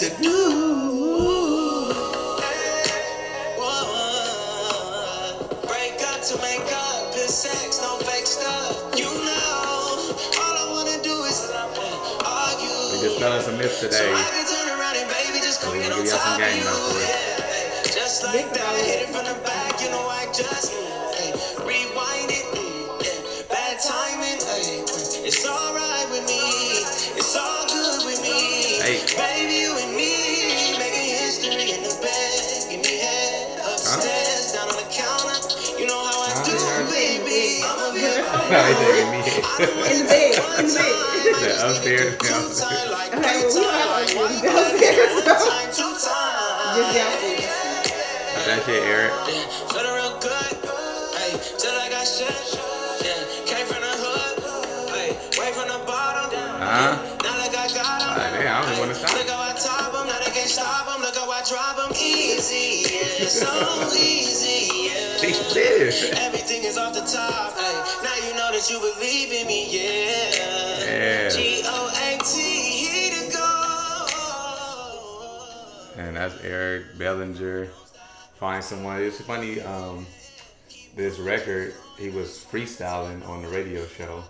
to tell you what to do. Whoa. Break up to make up. Good sex, no fake stuff. You know, all I wanna do is argue. We just spelling some myths So today. I can turn around and baby just come get on top of game you. Yeah. Just like that, hit it from the back, you know I just ay, rewind No, they taking me. In the bed, in the bed. The upstairs, downstairs. Okay, well, we don't have like this downstairs, so just downstairs. That shit, Eric. Yeah, feeling real good. Ay, till I got shit. Yeah, came from the hood. Ay, way from the bottom. Huh? Now look, I got 'em. Ah, damn, I don't Ay, wanna stop. Look how I top 'em. Now they can't stop 'em. Look how I drop 'em. Easy, yeah, so easy, yeah. He did. Everything is off the top. Ay, now you know that you believe in me, yeah. Yeah. G O A T, here to go. And that's Eric Bellinger. Find someone. It's funny. Um, this record, he was freestyling on the radio show,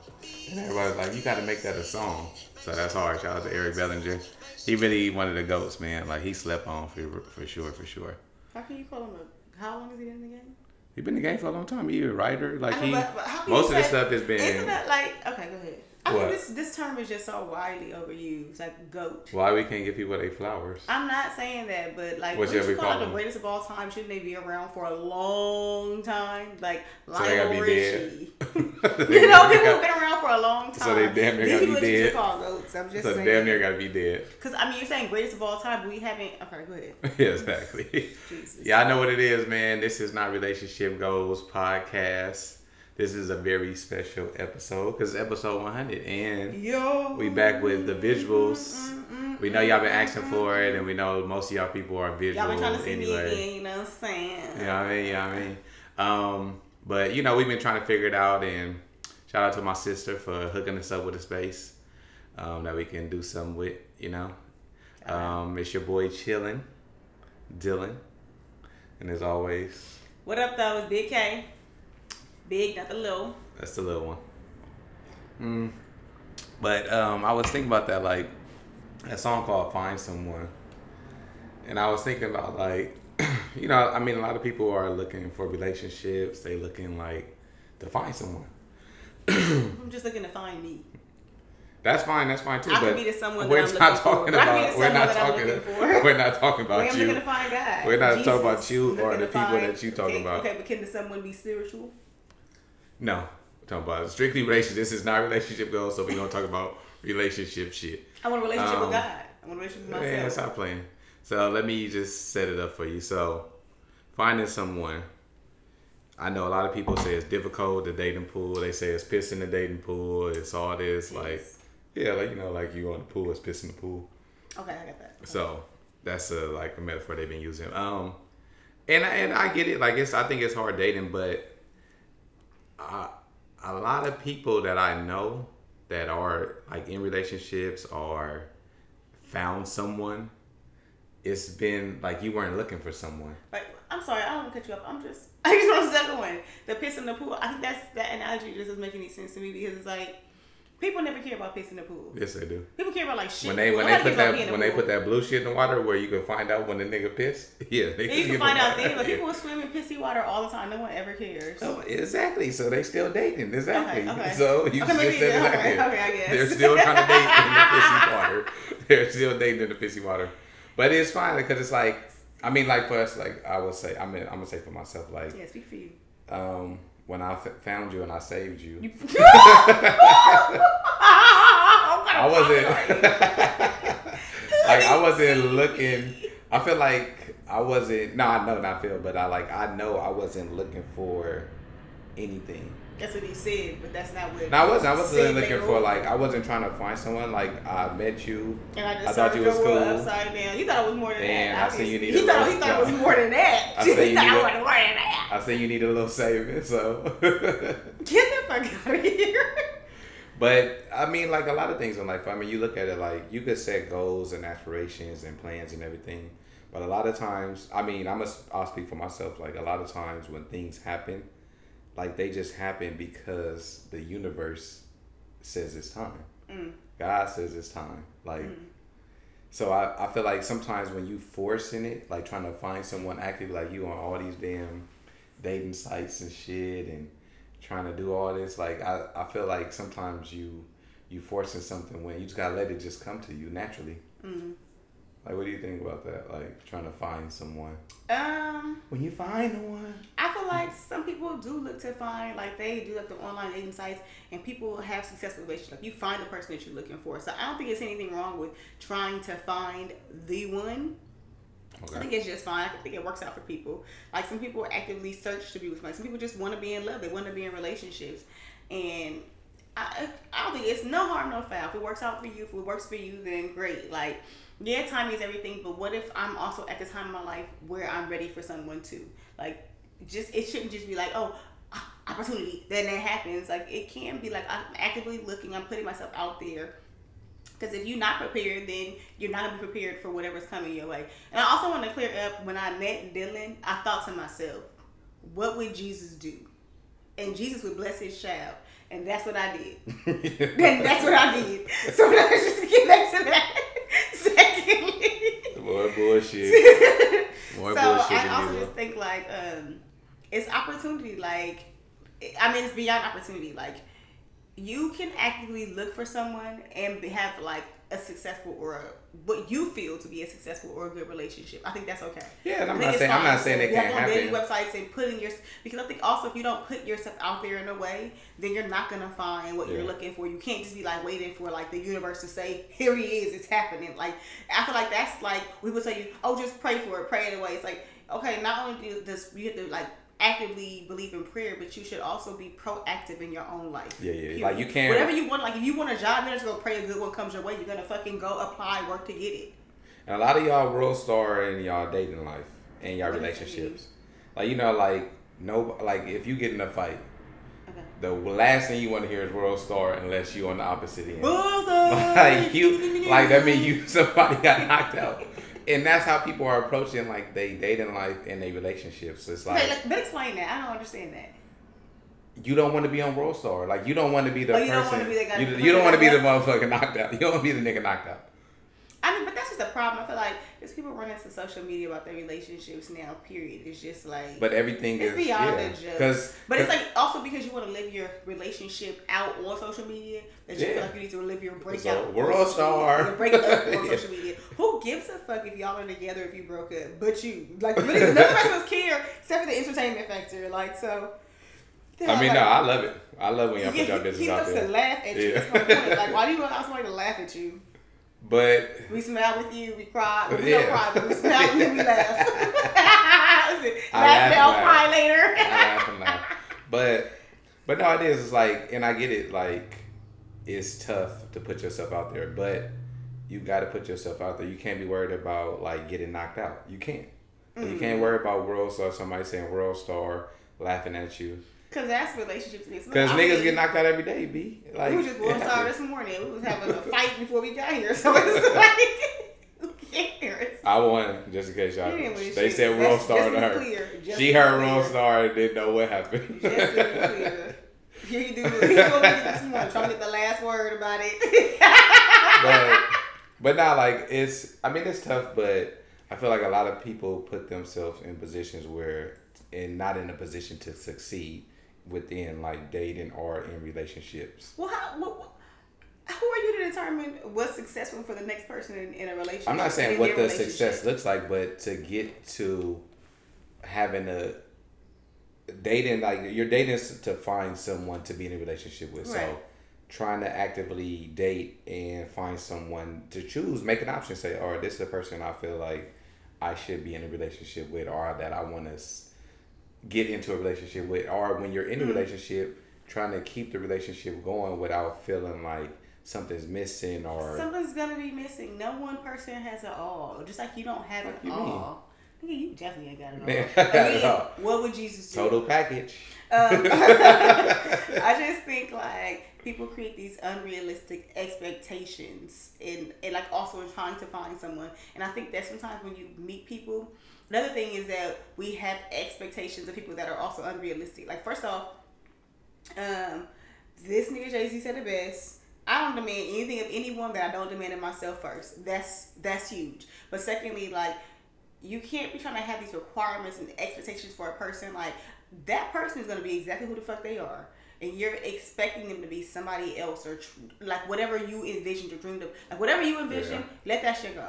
and everybody was like, "You got to make that a song." So that's hard. Shout out to Eric Bellinger. He really one of the goats, man. Like he slept on for for sure, for sure. How can you call him a? How long has he been in the game? He been in the game for a long time. He a writer. Like know, he, how most of the say- stuff has been. Isn't that like okay? Go ahead. I What? mean, this this term is just so widely overused, like goat. Why we can't give people their flowers? I'm not saying that, but like, What's what your you call it the greatest of all time? Shouldn't they be around for a long time? Like So Lionel Richie. you know, people who've been around for a long time. So they damn near These gotta be dead. call goats. I'm just so saying. damn near gotta be dead. Because I mean, you're saying greatest of all time, but we haven't. Okay, go ahead. yeah, exactly. Jesus. Yeah, I know what it is, man. This is not relationship goals podcast. This is a very special episode because it's episode 100, and Yo. we back with the visuals. We know y'all been asking for it, and we know most of y'all people are visual Y'all been trying to see me anyway. again. You know what I'm saying? You know what I mean? You know what I mean? Um, but you know, we've been trying to figure it out and shout out to my sister for hooking us up with a space um, that we can do something with, you know. Um, it's your boy chillin', Dylan. And as always, What up, though? It's Big K. Big, not the little. that's the little one. Mm. But um, I was thinking about that, like that song called "Find Someone," and I was thinking about like, you know, I mean, a lot of people are looking for relationships. They looking like to find someone. I'm just looking to find me. That's fine. That's fine too. I could but be the someone that we're I'm not looking for. talking But I could be about. We're not talking. looking. We're not talking about Wait, I'm you. looking to find God. We're not talking about you or the people that you talking okay, about. Okay, but can the someone be spiritual? No, we're talking about strictly relationship. This is not relationship goals, so we're gonna talk about relationship shit. I want a relationship Um, with God. I want a relationship with myself. Man, stop playing. So let me just set it up for you. So finding someone. I know a lot of people say it's difficult the dating pool. They say it's pissing the dating pool. It's all this like, yeah, like you know, like you on the pool, it's pissing the pool. Okay, I got that. So that's a like a metaphor they've been using. Um, and I- and I get it. Like it's I think it's hard dating, but a lot of people that I know that are like in relationships or found someone. It's been like you weren't looking for someone. Like, I'm sorry, I don't want to cut you off. I'm just, I just want to second one. The piss in the pool. I think that's that analogy just doesn't make any sense to me because it's like people never care about piss in the pool. Yes, they do. People care about like shit. When they when they put cares about being that when the they pool. put that blue shit in the water where you can find out when the nigga piss. Yeah, they you can find out then, but people swim in pissy water all the time. No one ever cares. Oh, exactly. So they still dating. Exactly. Okay, okay. So you Okay, just maybe- said okay, exactly. okay, I guess. They're still trying to date in the pissy water. They're still dating in the pissy water. But it's fine because it's like, I mean, like for us, like I would say, I mean, I'm gonna say for myself, like, Yeah, speak for you. um, when I f- found you and I saved you, you I wasn't like I wasn't looking. I feel like I wasn't. No, I know not feel, but I like I know I wasn't looking for anything. That's what he said, but that's not what. No, I wasn't. I wasn't looking for like I wasn't trying to find someone. Like I met you. And I just I thought you was cool. upside down. He thought it was more than And that. I said you need He a thought little- he thought it was more than that. I said you need a- more than that. I say you need a little saving, so. Get the fuck out of here. But I mean, like a lot of things in life. I mean, you look at it like you could set goals and aspirations and plans and everything. But a lot of times, I mean, I'm a, I'll speak for myself. Like a lot of times when things happen, like they just happen because the universe says it's time. Mm. God says it's time. Like, so I, I feel like sometimes when you forcing it, like trying to find someone active like you on all these damn dating sites and shit and trying to do all this, like I, I feel like sometimes you you forcing something when you just gotta let it just come to you naturally. Mm. Like, what do you think about that? Like trying to find someone. Um, When you find the one, I feel like some people do look to find like they do like the online dating sites, and people have successful relationships. Like you find the person that you're looking for. So I don't think it's anything wrong with trying to find the one. I think it's just fine. I think it works out for people. Like some people actively search to be with somebody. Some people just want to be in love. They want to be in relationships, and I, I don't think it's no harm, no foul. If it works out for you, if it works for you, then great. Like yeah, timing is everything. But what if I'm also at the time in my life where I'm ready for someone too? Like just it shouldn't just be like oh ah, opportunity then that happens. Like it can be like I'm actively looking. I'm putting myself out there. Because if you're not prepared, then you're not gonna be prepared for whatever's coming your way. And I also want to clear up when I met Dylan, I thought to myself, what would Jesus do? And Jesus would bless his child. And that's what I did. and that's what I did. So let's just get back to that. More bullshit. More so bullshit I also just think like um it's opportunity like I mean it's beyond opportunity like you can actively look for someone and have like a successful or a, what you feel to be a successful or a good relationship. I think that's okay. Yeah, and I'm not saying I'm not saying it You have can't on dating websites and putting your because I think also if you don't put yourself out there in a way, then you're not gonna find what you're looking for. You can't just be like waiting for like the universe to say, "Here he is, it's happening." Like I feel like that's like we would tell you, "Oh, just pray for it, pray it away." It's like okay, not only do this you have to like actively believe in prayer, but you should also be proactive in your own life. Yeah, yeah. Period. Like, you can't- whatever you want. Like if you want a job, you're just gonna pray a good one comes your way. You're gonna fucking go apply, work to get it. And a lot of y'all world star in y'all dating life and y'all What relationships. Like you know, like no, like if you get in a fight, Okay. the last thing you want to hear is world star unless you on the opposite end. Bullseye. like you, like that means you somebody got knocked out, and that's how people are approaching like they dating life and their relationships. It's like like, but explain that. I don't understand that. you don't want to be on world star. Like you don't want to be the Oh, you don't person. be the guy you, you don't want to be the motherfucker knocked out. You don't want to be the nigga knocked out. I mean, but just a problem. I feel like there's people running to social media about their relationships now. Period. It's just like, But everything is beyond yeah. joke. Because but it's like also because you want to live your relationship out on social media that you Yeah. feel like you need to live your So, breakout. on world star. breakup on Yeah. social media. Who gives a fuck if y'all are together if you broke up? But you. Like really, none of us care except for the entertainment factor. Like so. I mean, no, I love it. I love when y'all put Yeah, your he, business he out loves there. to laugh at you. Yeah. That's my point. Like, why do you allow somebody to laugh at you? But We smile with you, we cry. We Yeah. don't cry, but we smile with you, we laugh. laugh now, cry later. I laugh. But but no, it is. It's like, and I get it. Like, it's tough to put yourself out there, but you got to put yourself out there. You can't be worried about like getting knocked out. You can't. You Mm-hmm. can't worry about world star. Somebody saying world star laughing at you Because that's relationships. because niggas get knocked out every day. B like we were just world star this morning. We was having a fight before we got here. So it's like, who cares? I won just in case y'all. You win They shit. said That's- star to her. clear, She heard clear. world star and didn't know what happened. Just to be clear. Here you do. He doing it this morning. Trying to get the last word about it. but but not like it's I mean it's tough but I feel like a lot of people put themselves in positions where and not in a position to succeed within like dating or in relationships. well, how, who are you to determine what's successful for the next person in, in a relationship? I'm not saying what the success looks like, but to get to having a dating like you're dating to find someone to be in a relationship with. Right. So trying to actively date and find someone to choose, make an option, say, "Or oh, this is a person I feel like I should be in a relationship with, or that I want to get into a relationship with, or when you're in a mm-hmm. relationship, trying to keep the relationship going without feeling like something's missing or something's gonna be missing. No one person has it all. Just like you don't have it all. Mean? you definitely ain't got it all. I mean. What would Jesus do? Total package. Um, I just think like people create these unrealistic expectations and, and like also trying to find someone. And I think that sometimes when you meet people, another thing is that we have expectations of people that are also unrealistic. Like first off, um, this nigga Jay Z said it best. I don't demand anything of anyone that I don't demand of myself first. That's that's huge. But secondly, like you can't be trying to have these requirements and expectations for a person. Like that person is gonna be exactly who the fuck they are and you're expecting them to be somebody else or tr- like whatever you envisioned or dreamed of, like whatever you envision, yeah. let that shit go.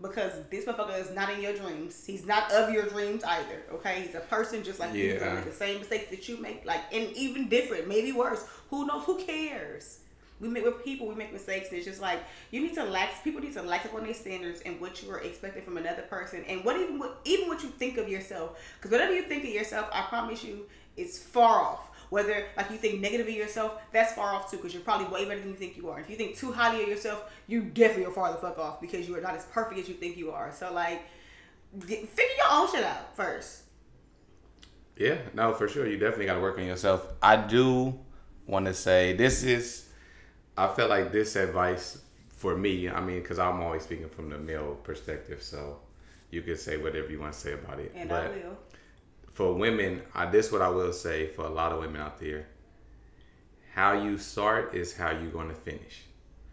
Because this motherfucker is not in your dreams. He's not of your dreams either. Okay, he's a person just like yeah. you. Make the same mistakes that you make, like and even different, maybe worse. Who knows? Who cares? We make with people, we make mistakes. It's just like you need to lax. People need to lax up on their standards and what you are expecting from another person, and what even what even what you think of yourself. Because whatever you think of yourself, I promise you, is far off whether like you think negative of yourself, that's far off too, because you're probably way better than you think you are. If you think too highly of yourself, you definitely are far the fuck off because you are not as perfect as you think you are. So like, get, figure your own shit out first. Yeah, no, for sure. You definitely got to work on yourself. I do want to say this is, I feel like this advice for me, I mean, because I'm always speaking from the male perspective, so you could say whatever you want to say about it. And but I will for women, I, this what I will say for a lot of women out there. How you start is how you're going to finish.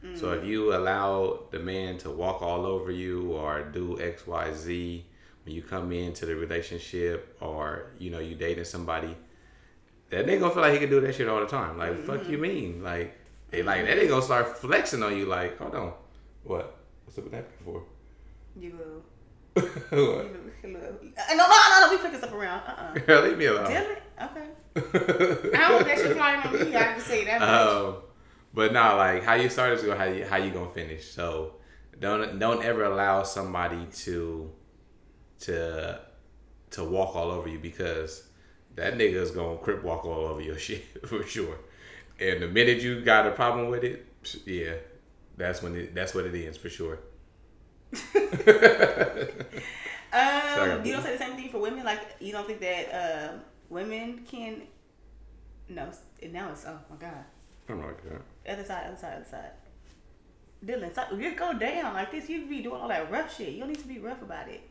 Mm. So if you allow the man to walk all over you or do X, Y, Z when you come into the relationship or you know you dating somebody, that nigga gonna feel like he can do that shit all the time. Like mm-hmm. fuck you mean? Like they like that nigga gonna start flexing on you. Like hold on, what? What's up with that before? You will. what? No, no, no, no. We flicking stuff around. Uh, uh Girl, leave me alone. Dylan, okay. I don't that shit flying on me. I have to say that. Um, but no, like how you start is how you how you gonna finish. So don't don't ever allow somebody to to to walk all over you because that nigga is gonna crip walk all over your shit for sure. And the minute you got a problem with it, yeah, that's when it that's what it is for sure. Um, you don't say the same thing for women. Like you don't think that uh, women can. No, now it's oh my god. I'm like that. Other side, other side, other side. Dylan, stop, you go down like this. you'd be doing all that rough shit. You don't need to be rough about it.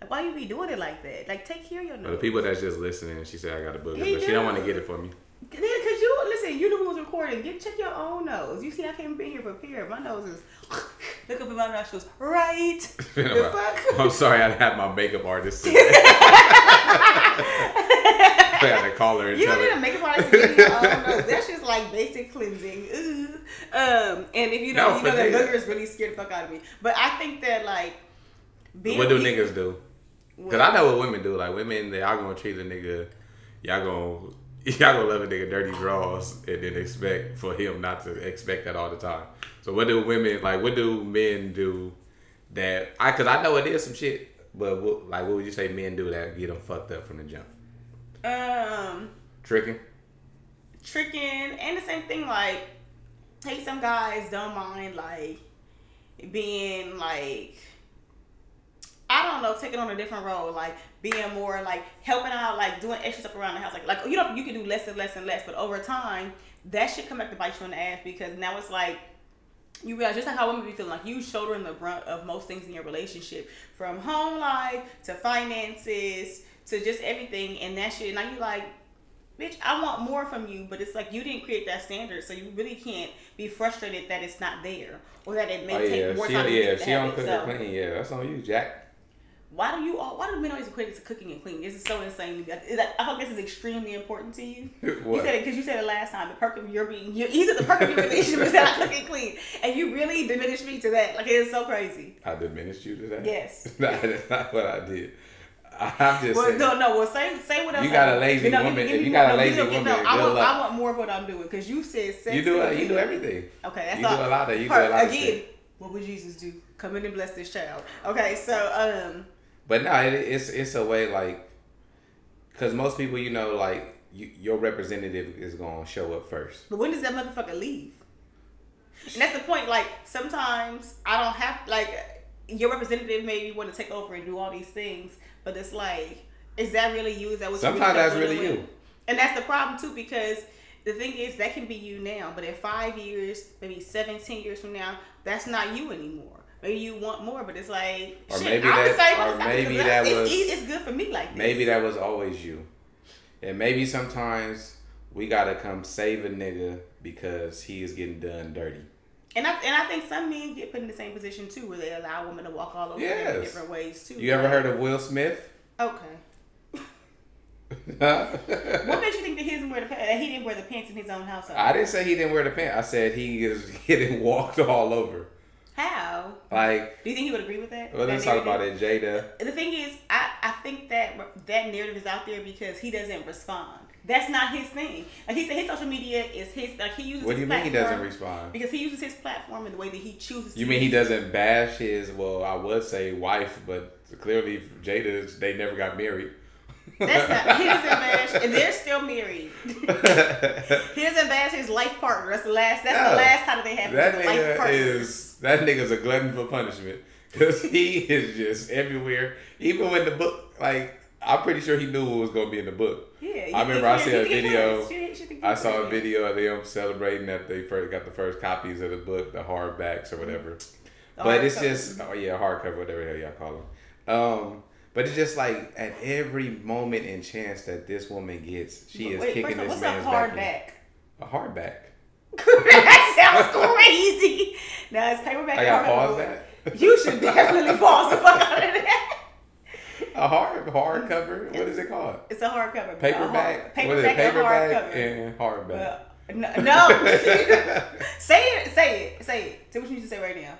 Like why you be doing it like that? Like take care of your nose. the people that's just listening, she said I got a booger, he but she don't want to get it for me. Yeah, cause you listen. You know who was recording. Get check your own nose. You see, I can't be here prepared. My nose is. Look up at my nostrils. Right. the fuck? I'm sorry, I had my makeup artist. I had to call her. you don't need a makeup artist. Own nose. That's just like basic cleansing. Ooh. Um, and if you don't, no, you know that booger is really scared the fuck out of me. But I think that like. what do niggas do? Because I know what women do. Like women, they all gonna treat a nigga. Y'all gonna y'all gonna love a nigga dirty draws and then expect for him not to expect that all the time. So what do women like? What do men do that? I cause I know it is some shit, but what, like what would you say men do that get them fucked up from the jump? Um, tricking, tricking, and the same thing. Like, hey, some guys don't mind like being like don't know, taking on a different role, like being more like helping out, like doing extra stuff around the house. Like like you know you can do less and less and less, but over time that should come back to bite you in the ass because now it's like you realize just like how women be feeling like you shouldering the brunt of most things in your relationship, from home life to finances to just everything, and that shit. Now you like, bitch, I want more from you, but it's like you didn't create that standard, so you really can't be frustrated that it's not there or that it may oh, take more she, time. Yeah, if she don't cook so, clean, yeah, that's on you, Jack. Why do you all? Why do men always equate it to cooking and cleaning? This is so insane. Is that, I think this is extremely important to you. What? You said it because you said it last time. The perk of your being, you, you said the perk of your relationship is that I cook and clean, and you really diminished me to that. Like it is so crazy. I diminished you to that. Yes. no, that's not what I did. I'm just Well, saying. no, no. Well, say say what else. You got a lazy no, woman. me you more. got a lazy me- woman, no, I want. I want more of what I'm doing because you said sex. You do and you do everything. Okay, that's You do all. a lot of- you do a lot of again. shit. What would Jesus do? Come in and bless this child. Okay, so um, But no, it, it's it's a way like, because most people, you know, like you, your representative is gonna show up first. but when does that motherfucker leave? And that's the point. Like sometimes I don't have like your representative maybe want to take over and do all these things, but it's like, is that really you? Is that what? Sometimes that's really really you. And that's the problem too, because the thing is that can be you now, but in five years, maybe seven, ten years from now, that's not you anymore. Maybe you want more, but it's like, Or shit, maybe I'm the that- or maybe that it's, was- it's, it's good for me like this. Maybe that was always you, and maybe sometimes we gotta come save a nigga because he is getting done dirty. And I and I think some men get put in the same position too, where they allow women to walk all over them in different ways too. You ever heard of Will Smith? Okay. What makes you think that he didn't wear the that he didn't wear the pants in his own house? I didn't say he didn't wear the pants. I said he is getting walked all over. How? Like, Do you think he would agree with that? well, let's talk about it, Jada. The thing is, I, I think that that narrative is out there because he doesn't respond. That's not his thing. Like he said, his social media is his. Like he uses. What do you mean he doesn't respond? Because he uses his platform in the way that he chooses. to You mean he it. doesn't bash his? Well, I would say wife, but clearly Jada's they never got married. That's not. He doesn't bash, and they're still married. he doesn't bash his life partner. That's the last. That's No. the last time they have that life nigga partners. is that nigga's a glutton for punishment because he is just everywhere. Even when the book, like I'm pretty sure he knew what was gonna be in the book. Yeah, I remember I saw a video. I saw a video of them celebrating that they first got the first copies of the book, the hardbacks or whatever. The but it's just oh yeah, hardcover, whatever the hell y'all call them. Um, but it's just like at every moment and chance that this woman gets, she is Wait, kicking this what's man's back. back? in. A hardback. That sounds crazy. No, it's paperback. I gotta pause that. You should definitely pause the fuck out of that. A hard hard cover. What is it called? It's a hardcover. but a Paperback. hard- what is it? Paperback Paperback hardcover. and hardback. Well, no, no. say it. Say it. Say it. Say what you need to say right now.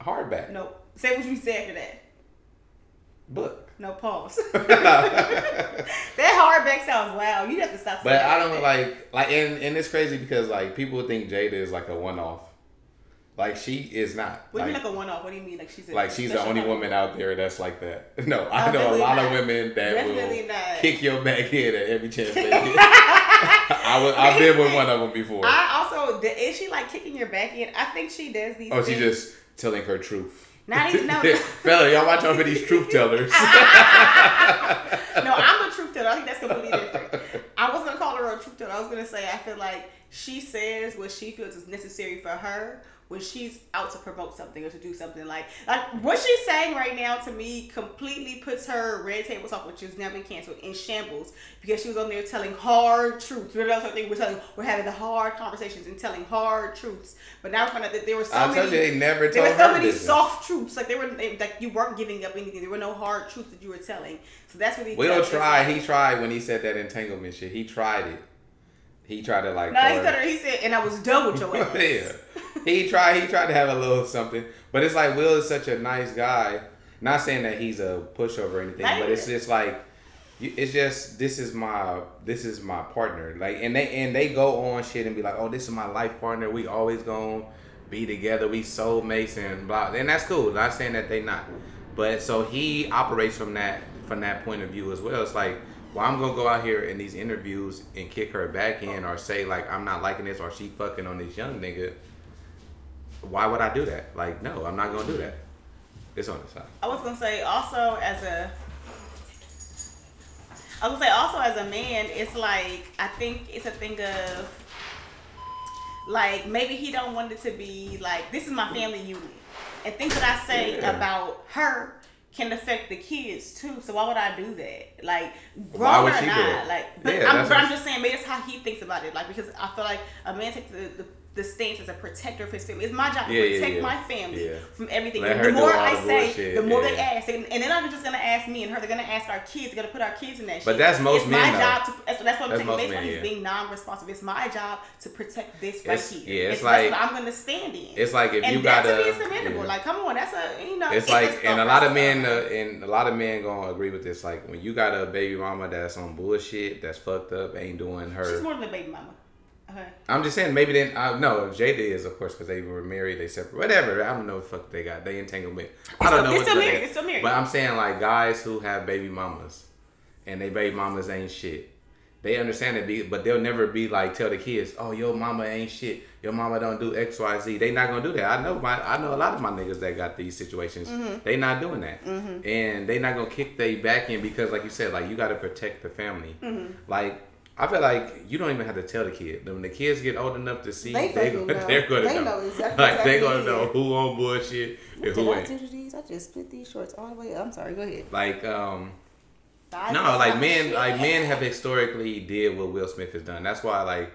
hardback. No. Say what you need to say after that. Book. No pause. that hardback sounds loud. You have to stop. But I don't like like and, and it's crazy because like people think Jada is like a one off. Like she is not. What do you mean like a one off? What do you mean like she's a like she's the only woman out there that's like that. No, I know a lot of women that Definitely will not. kick your back head at every chance they get. I was, I've been with one of them before. I also is she like kicking your back in? I think she does these. oh, she things. just telling her truth. Not even no. Fella, y'all watch out for these truth tellers. no, I'm a truth teller. I think that's completely different. I wasn't gonna call her a truth teller. I was gonna say I feel like she says what she feels is necessary for her when she's out to promote something or to do something. Like like what she's saying right now to me completely puts her red table talk, which has now been canceled, in shambles because she was on there telling hard truths. What else I think we're telling? We're having the hard conversations and telling hard truths. But now I found out that there were so I many. you they never There were so many business. soft truths, like they were, they, like you weren't giving up anything. There were no hard truths that you were telling. So that's what he. Us, tried. like- He tried when he said that entanglement shit. He tried it. He tried to like. No, he told her-. He said, and I was done with your ass. yeah. He tried. He tried to have a little something, but it's like Will is such a nice guy. Not saying that he's a pushover or anything, Not but it's just like it's just this is my this is my partner. Like and they and they go on shit and be like, oh, this is my life partner. We always gonna be together. We soulmates and blah. And that's cool. Not saying that they not, but so he operates from that from that point of view as well. It's like. Well, I'm gonna go out here in these interviews and kick her back in, or say like I'm not liking this, or she fucking on this young nigga why would I do that? Like, no, I'm not gonna do that. It's on the side. I was gonna say also as a. I was gonna say also as a man, it's like I think it's a thing of like maybe he don't want it to be like this is my family unit, and things that I say Yeah. about her can affect the kids too. So why would I do that? Like, Why grown would or she do not? it? Like, but, Yeah, I'm, but I'm just saying maybe that's how he thinks about it. Like because I feel like a man takes the, the the stance as a protector of his family. It's my job to yeah, protect yeah. my family Yeah. from everything. The more I say, bullshit, the more they ask, and, and they're not just gonna ask me and her. They're gonna ask our kids. They're gonna put our kids in that. Shit. But shit. that's most it's men, my though. job to. That's, that's what I'm That's saying. most men, he's yeah. being non-responsive. It's my job to protect this right It's- here. yeah, it's that's like- what I'm gonna stand in. It's like if and you gotta. to is commendable. yeah. Like, come on, that's a you know. It's like, and a lot of men, uh, and a lot of men gonna agree with this. Like when you got a baby mama that's on bullshit, that's fucked up, ain't doing her. She's more than a baby mama. Okay. I'm just saying, maybe then I no. Jada is of course because they were married, they separate, whatever. I don't know what the fuck they got. They entanglement. I don't know. What still married. They're still married. But I'm saying like guys who have baby mamas, and they baby mamas ain't shit. They understand it, but they'll never be like tell the kids, "Oh, your mama ain't shit. Your mama don't do X, Y, Z." They not gonna do that. I know my, I know a lot of my niggas that got these situations. Mm-hmm. They not doing that, and they not gonna kick they back in because, like you said, like you got to protect the family. Mm-hmm. Like I feel like you don't even have to tell the kid. When the kids get old enough to see, They they, know. they're gonna They know. know exactly like what they that gonna know who on bullshit and who I ain't. these? I just split these shorts all the way up. I'm sorry. Go ahead. Like um. I No, like men, like men have historically did what Will Smith has done. That's why, like,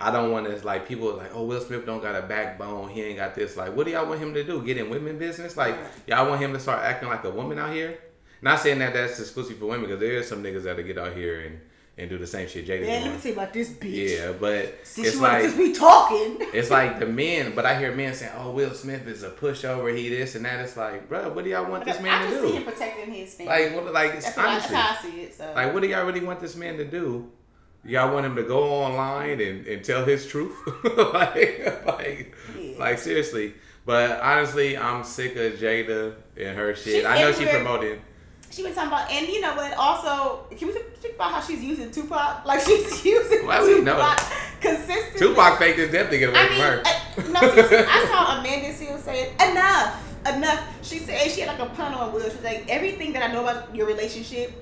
I don't want to like people like, oh, Will Smith don't got a backbone. He ain't got this. Like, what do y'all want him to do? Get in women business? Like, y'all want him to start acting like a woman out here? Not saying that that's exclusive for women because there is some niggas that'll get out here and and do the same shit Jada Man, let me doing. tell you about this bitch. Yeah, but Since it's like be talking. it's like the men, but I hear men saying, "Oh, Will Smith is a pushover. He this and that." It's like, bro, what do y'all want this I man to just see him protecting his family. Like, what? Like, what that's honestly, how I see it. So. like, what do y'all really want this man to do? Y'all want him to go online and, and tell his truth? like, like, Yeah. like seriously. But honestly, I'm sick of Jada and her shit. She's I know she everywhere. She been talking about, and you know what? Also, can we speak about how she's using Tupac? Like she's using Why we know Tupac consistently. Tupac faked his death to get away I from mean, her. uh, no, I saw Amanda Seales say enough, enough. She said she had like a pun on Will. She's like, everything that I know about your relationship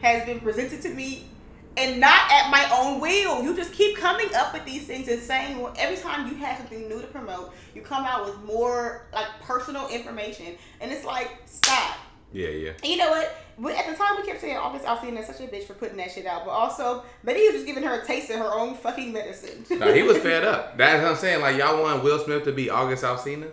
has been presented to me, and not at my own will. You just keep coming up with these things and saying well, every time you have something new to promote, you come out with more like personal information, and it's like stop. Yeah, yeah. And you know what? We, at the time, we kept saying, oh, "Obviously, Alsina is such a bitch for putting that shit out," but also, maybe he was just giving her a taste of her own fucking medicine. No, he was fed up. That's what I'm saying. Like y'all want Will Smith to be August Alsina?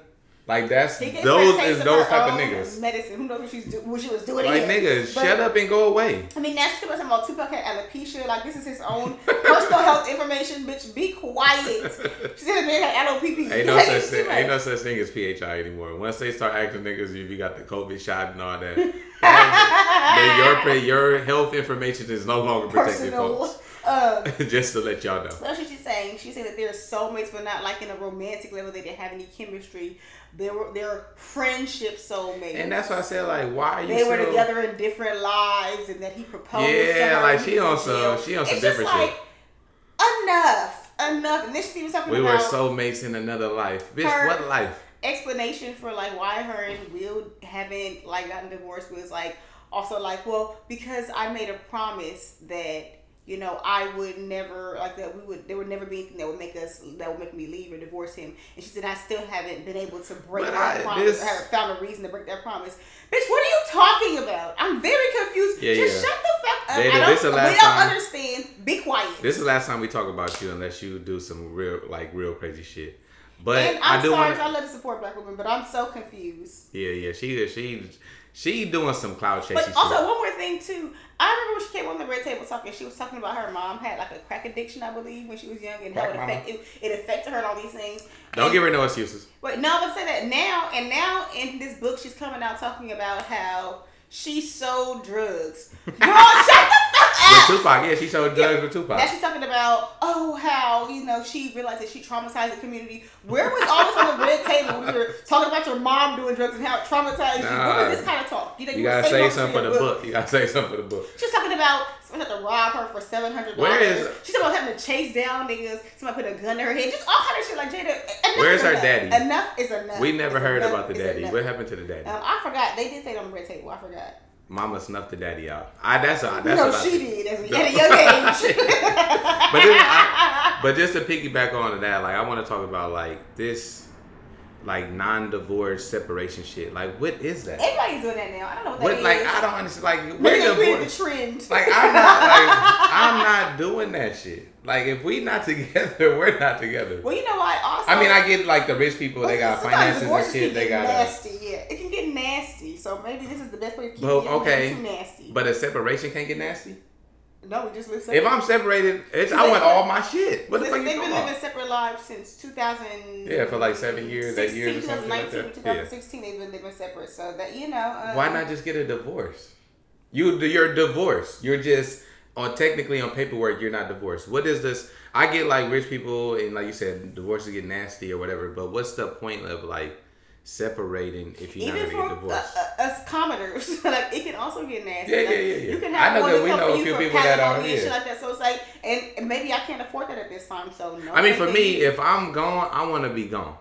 Like that's those her a taste is those type of niggas. Medicine. Who knows what she's do- what she was doing? Like niggas, shut up and go away. I mean, that's talking about Tupac had alopecia. Like this is his own personal health information. Bitch, be quiet. She said the man had alopecia. Ain't no Like, such thing. like- Ain't no such thing as PHI anymore. Once they start acting niggas, if you got the COVID shot and all that, then your your health information is no longer protected, personal. folks. Um, Just to let y'all know. That's what she's saying. She's saying that they're soulmates, but not like in a romantic level. They didn't have any chemistry. They were they're friendship soulmates. And that's why I said like, why are you they were together in different lives, and that he proposed. to Yeah, like, she on some- she on some It's different like, shit. Enough, enough. And then she was talking We about We were soulmates in another life, bitch. What life? explanation for like why her and Will haven't like gotten divorced was like also like well because I made a promise that you know I would never like that we would there would never be anything that would make us that would make me leave or divorce him. And she said I still haven't been able to break But that I- promise this- I haven't found a reason to break that promise. Bitch what are you talking about? I'm very confused. Yeah, just yeah. shut the fuck up. I don't, this the we don't time- understand. Be quiet. This is the last time we talk about you, unless you do some real, like, real crazy shit. But and I'm I do sorry want I love to support black women but I'm so confused. Yeah, yeah. She she she doing some cloud chasing But shit. also one more thing too. I remember when she came on the red table talking. She was talking about her mom had like a crack addiction, I believe, when she was young, and how it, affect, it, it affected her and all these things. Don't and, give her no excuses. But no, but say that now, and now in this book, she's coming out talking about how she sold drugs. Girl, shut the fuck With up. Tupac, yeah, she showed drugs with Tupac. Now she's talking about oh how you know she realized that she traumatized the community. Where was all this on the red table? when We were talking about your mom doing drugs and how it traumatized you. Where Nah. was this kind of talk? You, think You we gotta say saying something for the book. You gotta say something for the book. She's talking about someone had to rob her for seven hundred dollars. is- She's talking about having to chase down niggas. Somebody put a gun to her head. Just all kind of shit like Jada. Where's her enough. daddy? Enough is enough. We never heard enough about the daddy. What happened to the daddy? Um, I forgot. They did say it on the red table. I forgot. Mama snuffed the daddy out. I that's a, that's know what she think. did as a, No. at a young age. But then I- But just to piggyback on to that, like I want to talk about like this. like non-divorce separation shit. Like, what is that? Everybody's doing that now. I don't know what that What is. like I don't understand. Like, Maybe where they the trend. Like I'm not like I'm not doing that shit. Like if we not together, we're not together. well, you know what? Also, I mean, I get like the rich people, they got finances and shit. They got. nasty. Yeah, it can get nasty. So maybe this is the best way to keep Well, it okay. too nasty. But a separation can't get nasty. no, we just live. Separate. If I'm separated, it's I want all my shit. What the fuck they've been living separate lives since 2000. Yeah, for like seven years, eight years or something like 2019, that. Yeah. 2016, they've been living separate. So that you know. Um, Why not just get a divorce? You you're divorced. You're just on technically on paperwork. You're not divorced. What is this? I get like rich people and like you said, divorces get nasty or whatever. But what's the point of like separating if you're Even not gonna get divorced? uh, uh, us commoners, like it can also get nasty. Yeah, yeah, yeah, yeah. You can I know that we know a few people that are, and shit like that. So it's like, and and maybe I can't afford that at this time. So no. I mean, for me, if I'm gone, I want to be gone.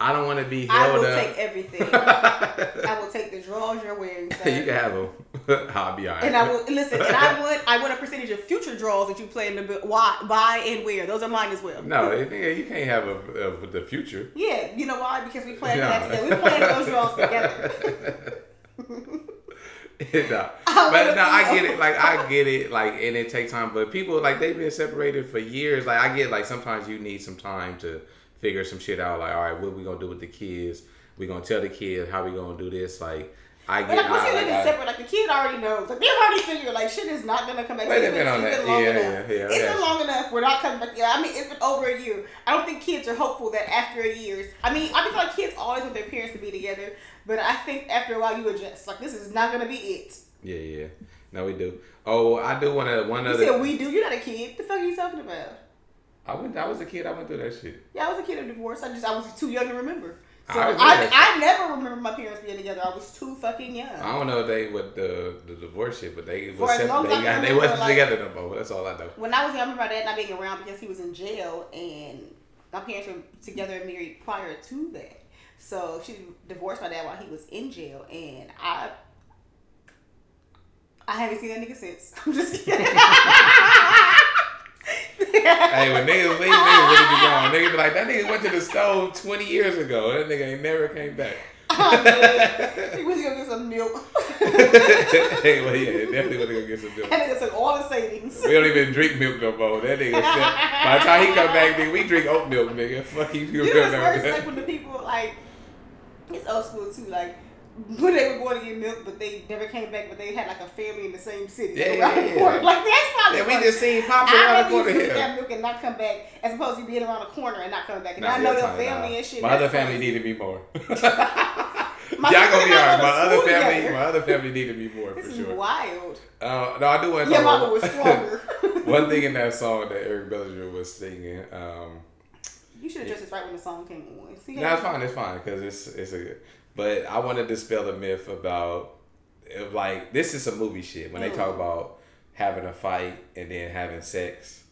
I don't want to be held up. I will up. take everything. I will take the drawers you're wearing. sir. you can have them. I'll be alright. And I will listen. And I would. I want a percentage of future draws that you plan to bu- buy and wear. Those are mine as well. No, you can't have a, a, the future. Yeah, you know why? Because we plan No. that together. We plan those draws together. no. I But no, I get it. Like I get it. Like and it takes time. But people like they've been separated for years. Like I get like sometimes you need some time to figure some shit out. Like all right, what we gonna do with the kids? We gonna tell the kids how we gonna do this. Like I get. But like I, like, I- separate, like the kid already knows. Like they've already figured like shit is not gonna come back. Wait, they've been on It's that. long Yeah, enough. yeah, yeah, It's yeah. been long enough. We're not coming back. Yeah, I mean it's been over a year. I don't think kids are hopeful that after a year. I mean I feel like kids always want their parents to be together, but I think after a while you adjust. Like this is not gonna be it. yeah, yeah. No, we do. Oh, I do want to. One You other. said we do. You're not a kid. The fuck are you talking about? I went. I was a kid. I went through that shit. Yeah, I was a kid of divorce. I just I was too young to remember. So I I, I, never remember my parents being together. I was too fucking young. I don't know if they with the the divorce shit, but they was as separate. They, got, they wasn't like- together no more. That's all I know. When I was young, I remember my dad not being around because he was in jail, and my parents were together and married prior to that. So she divorced my dad while he was in jail, and I. I haven't seen that nigga since. I'm just kidding. Hey, when niggas leave, niggas really be gone. Niggas be like, that nigga went to the stove 20 years ago. That nigga ain't never came back. Oh, he was gonna get some milk. hey, well, yeah, definitely want to get some milk. That nigga took all the savings. We don't even drink milk no more. That nigga said, by the time he come back, nigga, we drink oat milk, nigga. Fuck you, you You know what's worse? Like when the people like it's old school too. Like when they were going to get milk, but they never came back, but they had like a family in the same city. Yeah, yeah, yeah. Like that's probably Yeah, we just seen pops I'd around the corner here. that milk and not come back, as opposed to being around the corner and not coming back. And Nah, I know your family nah. and shit. My other family crazy. needed me more. My Y'all gonna be alright. My other family, together. my other family needed me more This for is sure. wild. Uh, no, I do want to Your mama was stronger. One thing in that song that Eric Bellinger was singing, um, you should have just this right when the song came on. See no, it's fine, it's fine because it's it's a. But I want to dispel a myth about, if, like this is some movie shit when they talk Mm. about having a fight and then having sex.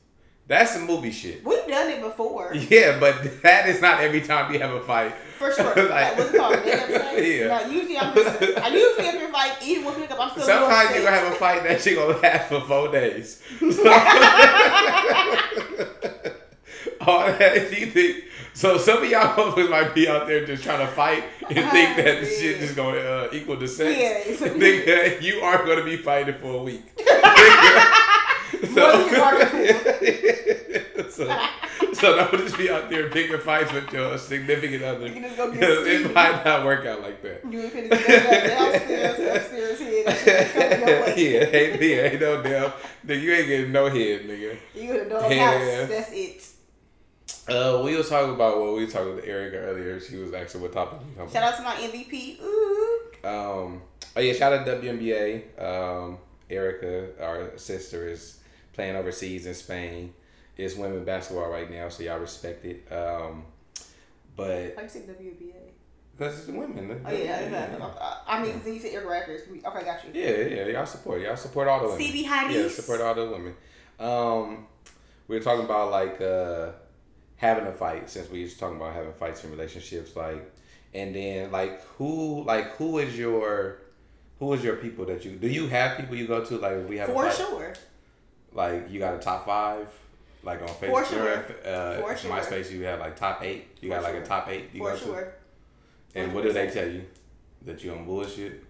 That's some movie shit. We've done it before. Yeah, but that is not every time you have a fight. For sure. Like- like, what's it called? Sex? Yeah. No, usually I'm just, I usually after fight, even with pickup, I'm still Sometimes you're gonna have a fight that you're gonna last for four days. All that you think. So some of y'all motherfuckers might be out there just trying to fight and think that the shit just gonna uh, equal to sex. Yeah, it's a- Nigga, you are gonna be fighting for a week. More than you are so, so don't just be out there picking fights with your significant other. You can just go get it might not work out like that. You ain't finna get that downstairs, upstairs, here. That shit coming your way. yeah, ain't, yeah, ain't no damn. Nigga, you ain't getting no head, nigga. You in a dog Yeah. house. That's it. Uh, we was talking about what we was talking with Erica earlier. She was asking what topic we talking Shout out to my MVP. Ooh. Um, oh yeah, shout out to WNBA. Um, Erica, our sister, is playing overseas in Spain. It's women basketball right now, so y'all respect it. Um, but Why you say WBA? because it's women. Oh yeah, yeah. yeah. I mean, you said Eric Records. Okay, got you. Yeah, yeah, y'all support. Y'all support all the women. CB Yeah, Hadis. support all the women. Um, we were talking about like uh having a fight since we was talking about having fights in relationships, like, and then like who like who is your who is your people that you do you have people you go to like if we have For sure. like you got a top five like on Facebook For sure. uh, For sure. MySpace you have like top eight you For got like sure. a top eight you For go sure. And what do they tell you? That you on bullshit?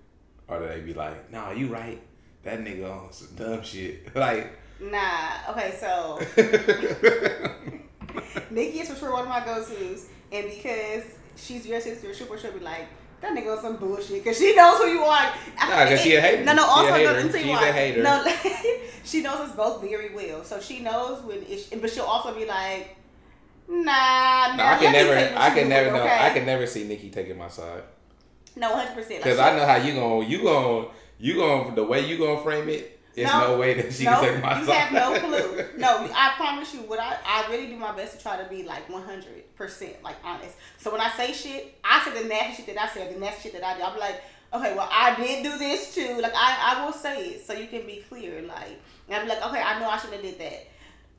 Or do they be like, nah, you right. That nigga on some dumb shit. like, Nah. Okay, so Nikki is for sure one of my go-tos, and because she's your sister, she'll for sure be like. That nigga on some bullshit because she knows who you are. Nah, 'cause she a hater. No, no. She Also, no, let me tell you why. a hater. No, she knows us both very well, so she knows when. It's, but she'll also be like, "Nah, nah." nah, I can never, I can never know, okay? I can never see Nikki taking my side. No, hundred percent. Because I know how you going, you going, you going, the way you going to frame it, there's no, No. way that she no, can take my you side. have no clue. No, I promise you. What I I really do my best to try to be like one hundred percent like honest. So when I say shit, I say the nasty shit that I say, the nasty shit that I do. I'm like, okay, well I did do this too. Like I I will say it so you can be clear. Like and I'm like, okay, I know I should have did that.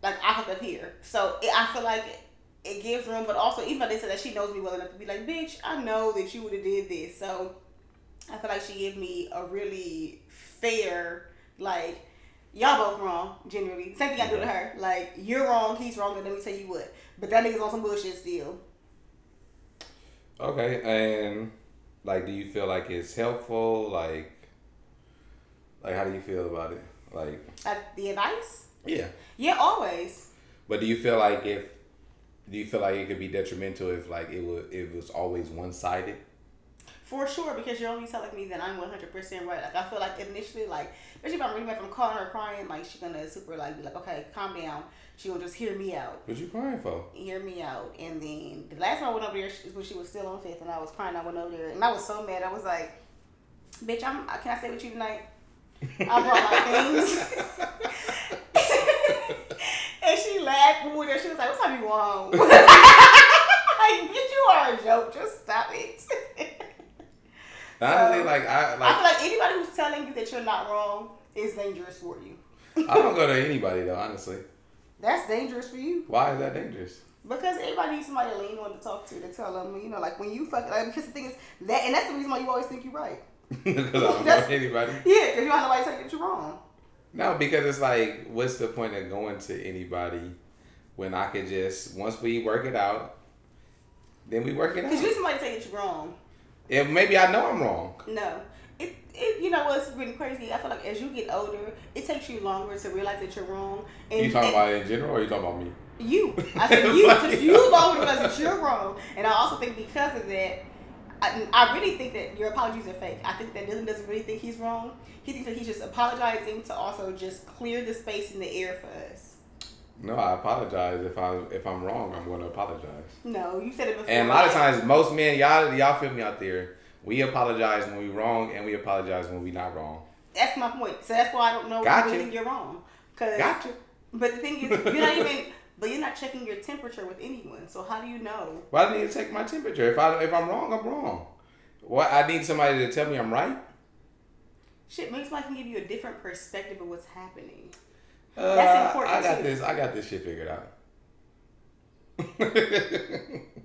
Like I hooked up here, so it, I feel like. It, it gives room, but also even though they said that she knows me well enough to be like, bitch, I know that you would have did this. So I feel like she gave me a really fair, like, y'all both wrong, generally. Same thing I do to her. Like, you're wrong, he's wrong, and let me tell you what. But that nigga's on some bullshit still. Okay, and like, do you feel like it's helpful? Like, like how do you feel about it? Like, Like, the advice? yeah. Yeah, always. But do you feel like if, do you feel like it could be detrimental if like it was it was always one sided? For sure, because you're only telling me that I'm 100% right. Like, I feel like initially, like, especially if I'm reading if I'm calling her crying, like, she's gonna super, like, be like, okay, calm down. She gonna just hear me out. What you crying for? hear me out. And then the last time I went over there is when she was still on fifth, and I was crying. I went over there, and I was so mad. I was like, "Bitch, I'm. Uh, can I stay with you tonight? I brought my things." and she laughed when we were there. She was like, "What time you home?" like, bitch, you are a joke. Just stop it. Honestly, So, like I I feel like anybody who's telling you that you're not wrong is dangerous for you. I don't go to anybody though. Honestly, That's dangerous for you. why is that dangerous? Because everybody needs somebody to lean on to talk to to tell them, you know, like when you fuck. Like, because the thing is that, and that's the reason why you always think you're right. Because I don't to anybody. Yeah, because you don't nobody telling you that you're wrong. No, because it's like, what's the point of going to anybody when I could just once we work it out, then we work it out. Because you somebody to tell you you're wrong. If maybe I know I'm wrong. No. It, it, you know what's really crazy? I feel like as you get older, it takes you longer to realize that you're wrong. And you talking and about it in general, or you talking about me? you? I said you, because you to realize that you're wrong. And I also think because of that, I, I really think that your apologies are fake. I think that Dylan doesn't really think he's wrong. He thinks that he's just apologizing to also just clear the space in the air for us. No, I apologize if I if I'm wrong. I'm going to apologize. No, you said it before. And a lot of times, most men, y'all y'all feel me out there. We apologize when we're wrong, and we apologize when we're not wrong. That's my point. So that's why I don't know Gotcha. think you're wrong. Cause, Gotcha. But the thing is, you're not even. But you're not checking your temperature with anyone. So how do you know? Why do I need to take my temperature? If I if I'm wrong, I'm wrong. What I need somebody to tell me I'm right. Shit, maybe somebody can give you a different perspective of what's happening. Uh, That's important, I got too. this. I got this shit figured out.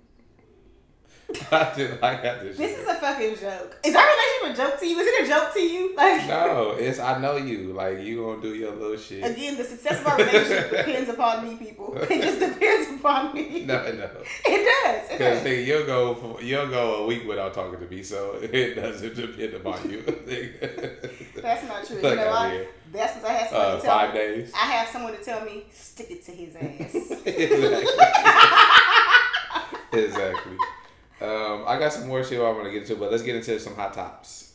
I, just, I got this. This shit. is a fucking joke. Is our relationship a joke to you? Is it a joke to you? Like no, it's I know you. Like you gonna do your little shit. again, the success of our relationship depends upon me, people. It just depends upon me. No, no. It does. Because nigga, you'll go for, you'll go a week without talking to me, so it doesn't depend upon you. That's not true. Fuck you know here. That's because I have someone uh, to tell five me. days. I have someone to tell me, stick it to his ass. exactly. exactly. Um, I got some more shit I want to get into, but let's get into some hot tops.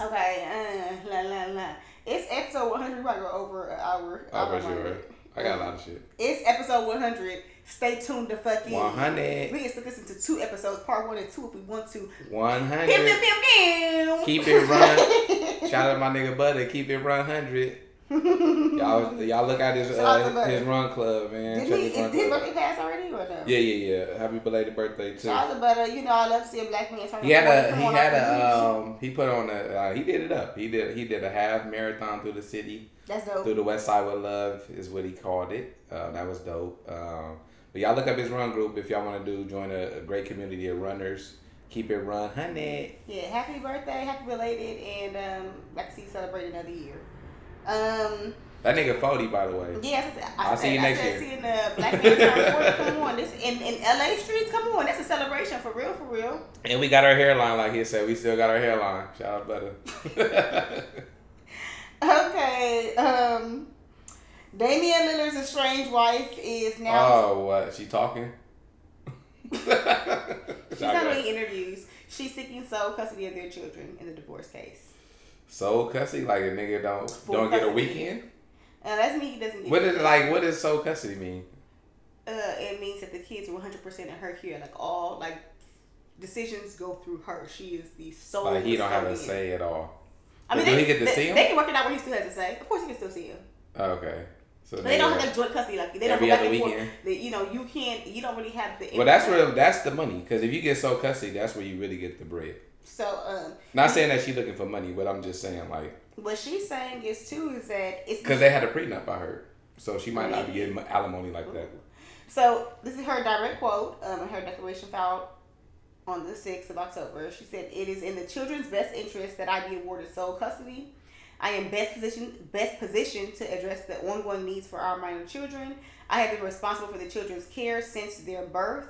Okay, uh, la la la. It's episode 100. We're go over an hour. Hour for sure. I got a lot of shit. It's episode 100. Stay tuned to fucking. 100. We can split this into two episodes, part one and two, if we want to. One Pew, pew, hundred. pew, pew. Keep it run. Shout out my nigga Butter. Keep it run hundred. Y'all, y'all look at his uh, his run club, man. Did he, is his birthday pass already or no? Yeah, yeah, yeah. Happy belated birthday too. Shout out Butter. You know, I love to see a black man turn He had a he had a um he put on a uh, he did it up. He did he did a half marathon through the city That's dope. through the West Side with Love is what he called it. Uh, that was dope. Um, but y'all look up his run group if y'all want to do join a, a great community of runners. Keep it run, honey. Yeah, happy birthday, happy belated, and um, like to see you celebrate another year. Um, That nigga 40, by the way. Yes, I, I, I'll see you next I year. Seeing the black man turn 40, come on. This in, in LA streets, come on. That's a celebration for real, for real. And we got our hairline, like he said. We still got our hairline. Shout out, Butter. Okay. Um, Damian Lillard's estranged wife is now. oh, what? She talking? she's not doing interviews. She's seeking sole custody of their children in the divorce case. Sole custody, like a nigga don't Full don't get a weekend. Uh, that's me. He doesn't get. What is like? What does soul custody mean? Uh, it means that the kids are 100 percent in her care. Like all like decisions go through her. She is the sole. Like he don't have a say at all. I mean, Do they, he get to they, see him? They can work it out where he still has to say. Of course, he can still see him. Okay. So But they don't have that joint custody like they don't go back and forth. That, you know, you can't. You don't really have the. Well, that's where that's the money. Because if you get soul custody, that's where you really get the bread. So, um, Not saying that she's looking for money, but I'm just saying like what she's saying is too is that it's because they had a prenup, I heard. So she might not be getting alimony like that. So this is her direct quote um, in her declaration filed on the 6th of October. She said, It is in the children's best interest that I be awarded sole custody. I am best positioned best positioned to address the ongoing needs for our minor children. I have been responsible for the children's care since their birth.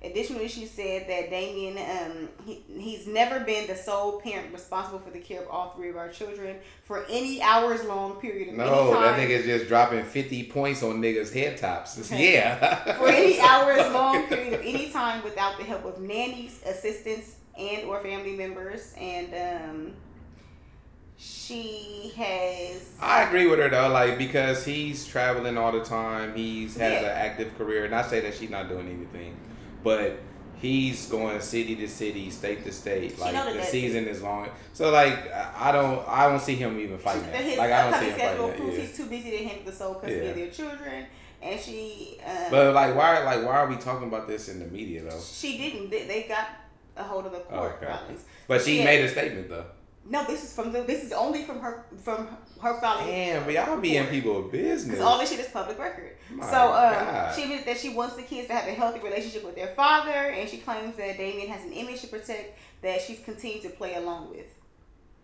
Additionally, she said that Damian, um, he, he's never been the sole parent responsible for the care of all three of our children for any hours long period of time. No, time. that nigga's just dropping 50 points on niggas' head tops. Okay. Yeah. for any hours long period of any time without the help of nannies, assistants, and or family members. And um, she has I agree with her though, like because he's traveling all the time. He's has Yeah. an active career. and I say that she's not doing anything, but he's going city to city, state to state. She Like the season is long, so like I don't I don't see him even fighting that. his Like I don't see him fighting proves. Yeah. he's too busy to handle the sole custody Yeah. of their children. And she, um, But like why like why are we talking about this in the media though? she didn't. They, they got a hold of the court Okay. But she Yeah. made a statement though. No, this is from the. This is only from her from her filing. Damn, but y'all be in people's business. Because all this shit is public record. My so um, she admitted that she wants the kids to have a healthy relationship with their father, and she claims that Damian has an image to protect that she's continued to play along with.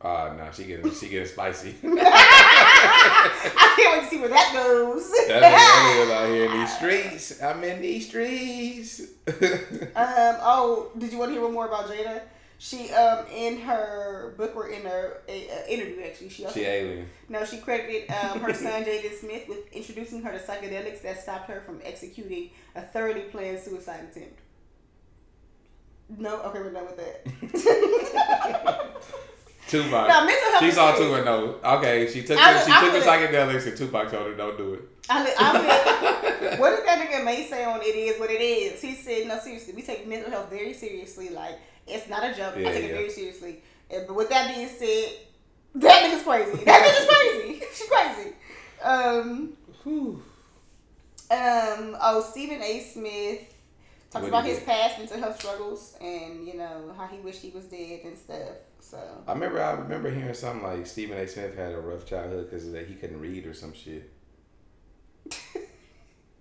Oh no, she getting she getting spicy. I can't wait to see where that goes. That's That nigga out here in these streets. I'm in these streets. um. Oh, did you want to hear one more about Jada? She um in her book or in her a interview actually she also she alien. no she credited um her son Jaden Smith with introducing her to psychedelics that stopped her from executing a thoroughly planned suicide attempt. No, okay, we're done with that. Tupac. No, mental health she saw. Tupac. No, okay. She took I the, she I took the psychedelics, and Tupac told her, "Don't do it." I I mean, what did that nigga May say on it is what it is? He said, no, seriously, we take mental health very seriously. Like, it's not a joke. Yeah, I take it very seriously. And, but with that being said, that nigga's crazy. That nigga's crazy. She's crazy. Um, Whew. um, oh, Stephen A. Smith talks What about his past mental health struggles and, you know, how he wished he was dead and stuff. So, I remember. I remember hearing something like Stephen A. Smith had a rough childhood because that he couldn't read or some shit.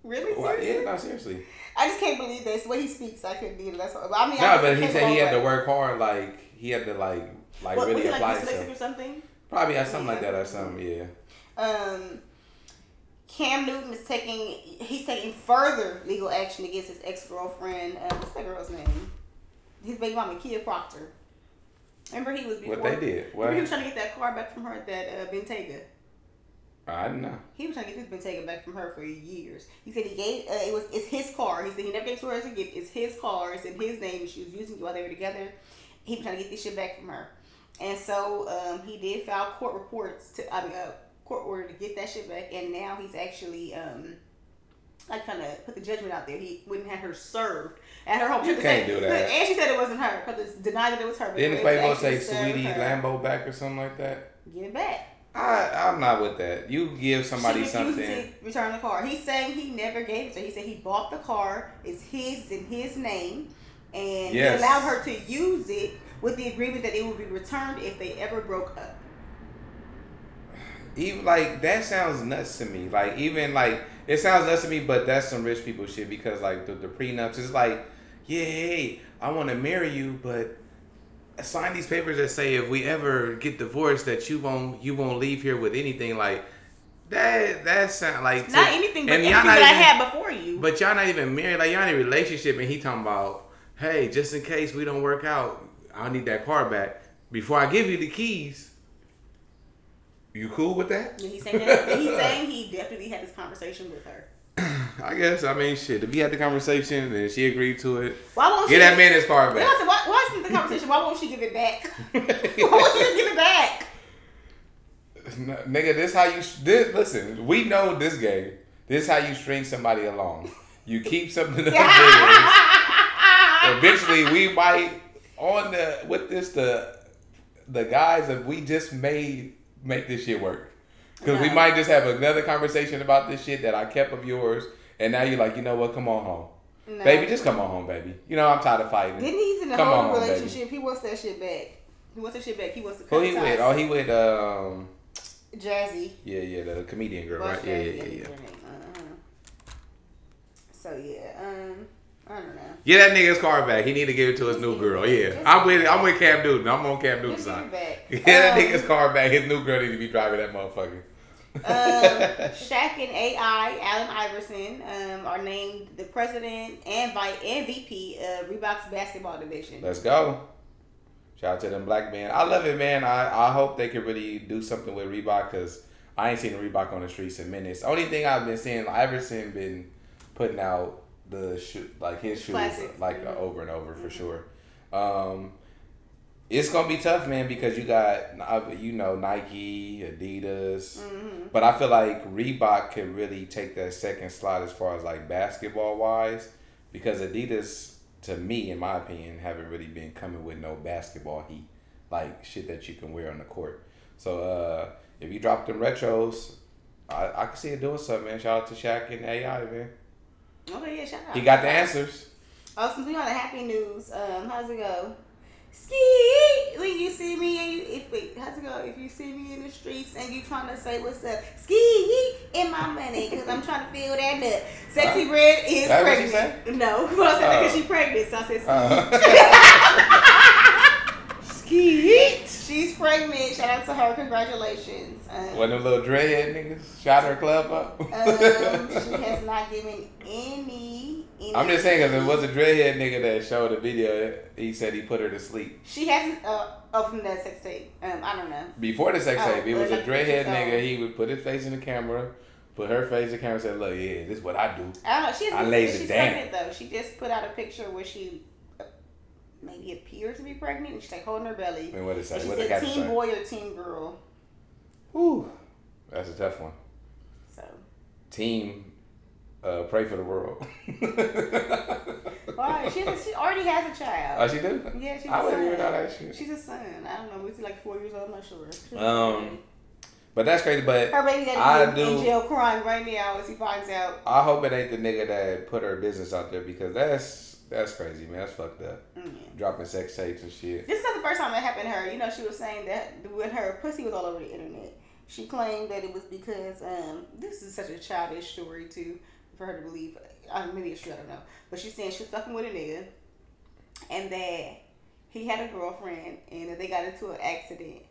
really? Seriously? yeah, no, seriously. I just can't believe this. The way he speaks, I couldn't either. That's all. I mean, No, I but he said he had to work hard. Like he had to like like What, was really like apply dyslexic himself. or something? Probably had something like that or something. Yeah. Um, Cam Newton is taking he's taking further legal action against his ex girlfriend. Uh, what's that girl's name? His baby mama, Kia Proctor. Remember he was before. What they did? Remember he was trying to get that car back from her at that uh, Bentayga. I don't know. He was trying to get this been taken back from her for years. He said he gave uh, it was it's his car. He said he never gave it to her as a gift. It's his car. It's in his name. She was using it while they were together. He was trying to get this shit back from her, and so um, he did file court reports to I mean uh, court order to get that shit back. And now he's actually um, like kind of put the judgment out there. He wouldn't have her served at her home. You She can't said- do that. And she said it wasn't her. Probably denied that it was her. Didn't Quavo say "Saweetie. Lambo" back or something like that? Get it back. I I'm not with that. You give somebody she something. to return the car. He's saying he never gave it to her. He said he bought the car. It's his in his name, and Yes. he allowed her to use it with the agreement that it would be returned if they ever broke up. even like that sounds nuts to me. Like even like it sounds nuts to me, but that's some rich people shit because like the, the prenups is like, yeah, hey, I want to marry you, but sign these papers that say if we ever get divorced that you won't you won't leave here with anything. Like That that sound like Not to- anything but and anything that not I even- had before you. But y'all not even married. Like y'all in a relationship, and he talking about, hey, just in case we don't work out, I'll need that car back before I give you the keys. You cool with that? Yeah, he's saying that, he's saying he definitely had this conversation with her. I guess. I mean, shit. If he had the conversation and she agreed to it, Why won't get she? that man his car back. why, why isn't the conversation? Why won't she give it back? why won't she just give it back? Nigga, this how you this listen. We know this game. This how you string somebody along. You keep something in business. Eventually, we might on the with this the the guys of we just made make this shit work. Because we might just have another conversation about this shit that I kept of yours, and now you're like, you know what? Come on home, No. baby. Just come on home, baby. You know I'm tired of fighting. Then he's in a Come whole on, baby. relationship. He wants that shit back. He wants that shit back. He wants to Who he with? Oh, he with um, Jazzy. yeah, yeah, the comedian girl, right? Yeah, yeah, yeah, yeah. Uh-huh. So yeah, um, I don't know. Get that nigga's car back. He need to give it to his new girl. Yeah, I'm with I'm with Cam Newton. I'm on Cam Newton's side. Get that Um, nigga's car back. His new girl need to be driving that motherfucker. Um, Shaq and AI, Allen Iverson, um, are named the president and vice and VP of Reebok's basketball division. Let's go. Shout out to them black men. I love it, man. I, I hope they can really do something with Reebok because I ain't seen Reebok on the streets in minutes. Only thing I've been seeing, Iverson been putting out the shoe, like his shoes, like Mhm. over and over for sure. Um, it's gonna be tough, man, because you got you know Nike, Adidas, Mm-hmm. but I feel like Reebok can really take that second slot as far as like basketball wise, because Adidas, to me, in my opinion, haven't really been coming with no basketball heat, like shit that you can wear on the court. So uh, if you drop them retros, I, I can see it doing something, man. Shout out to Shaq and AI, man. Okay, yeah, shout out. He got the answers. Oh, since we on the happy news, um, how's it go? Ski, when you see me and you, if wait, how's it go? If you see me in the streets and you trying to say what's up, ski in my money because I'm trying to feel that nut. Sexy Huh? Red is That what pregnant. No, but I said because Oh. she's pregnant, so I said ski. Uh, Skeet. She's pregnant. Shout out to her. Congratulations. Um, One of them little dreadhead niggas shot her club up. um, she has not given any. Any I'm just saying because it was a dreadhead nigga that showed the video. He said he put her to sleep She hasn't. Uh, oh, from that sex tape. Um, I don't know. before the sex Oh, tape. It was a dreadhead nigga. He would put his face in the camera, put her face in the camera, and said, "Look, yeah, this is what I do." I don't know. She I hasn't laid it down. pregnant though. She just put out a picture where she uh, maybe appears to be pregnant, and she's like holding her belly. I mean, what it? And she What the said caption teen boy or teen girl. Whew, that's a tough one. So, Team, uh, pray for the world. why? She, has- she already has a child. oh, she do? Yeah, she's I a wouldn't son. even know that shit. She's a son. I don't know. Was he like four years old? I'm not sure. She's Um. But that's crazy. But her baby I daddy is in jail crying right now as he finds out. I hope it ain't the nigga that put her business out there because that's that's crazy, man. That's fucked up. Mm, yeah. Dropping sex tapes and shit. This is not the first time that happened to her. You know, she was saying that when her pussy was all over the internet, she claimed that it was because um, this is such a childish story too for her to believe. Uh, maybe it's true, I don't know. But she's saying she was fucking with a nigga, and that he had a girlfriend, and that they got into an accident.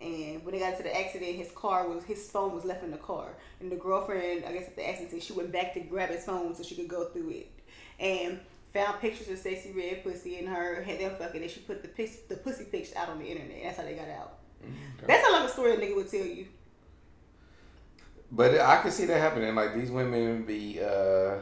And when they got into the accident, his car was his phone was left in the car, and the girlfriend, I guess at the accident, she went back to grab his phone so she could go through it, and found pictures of Sexyy Red pussy and her had them fucking, and she put the pic, the pussy pics out on the internet. That's how they got out. That's not like a story a nigga would tell you. But I can see that happening. Like these women be, uh,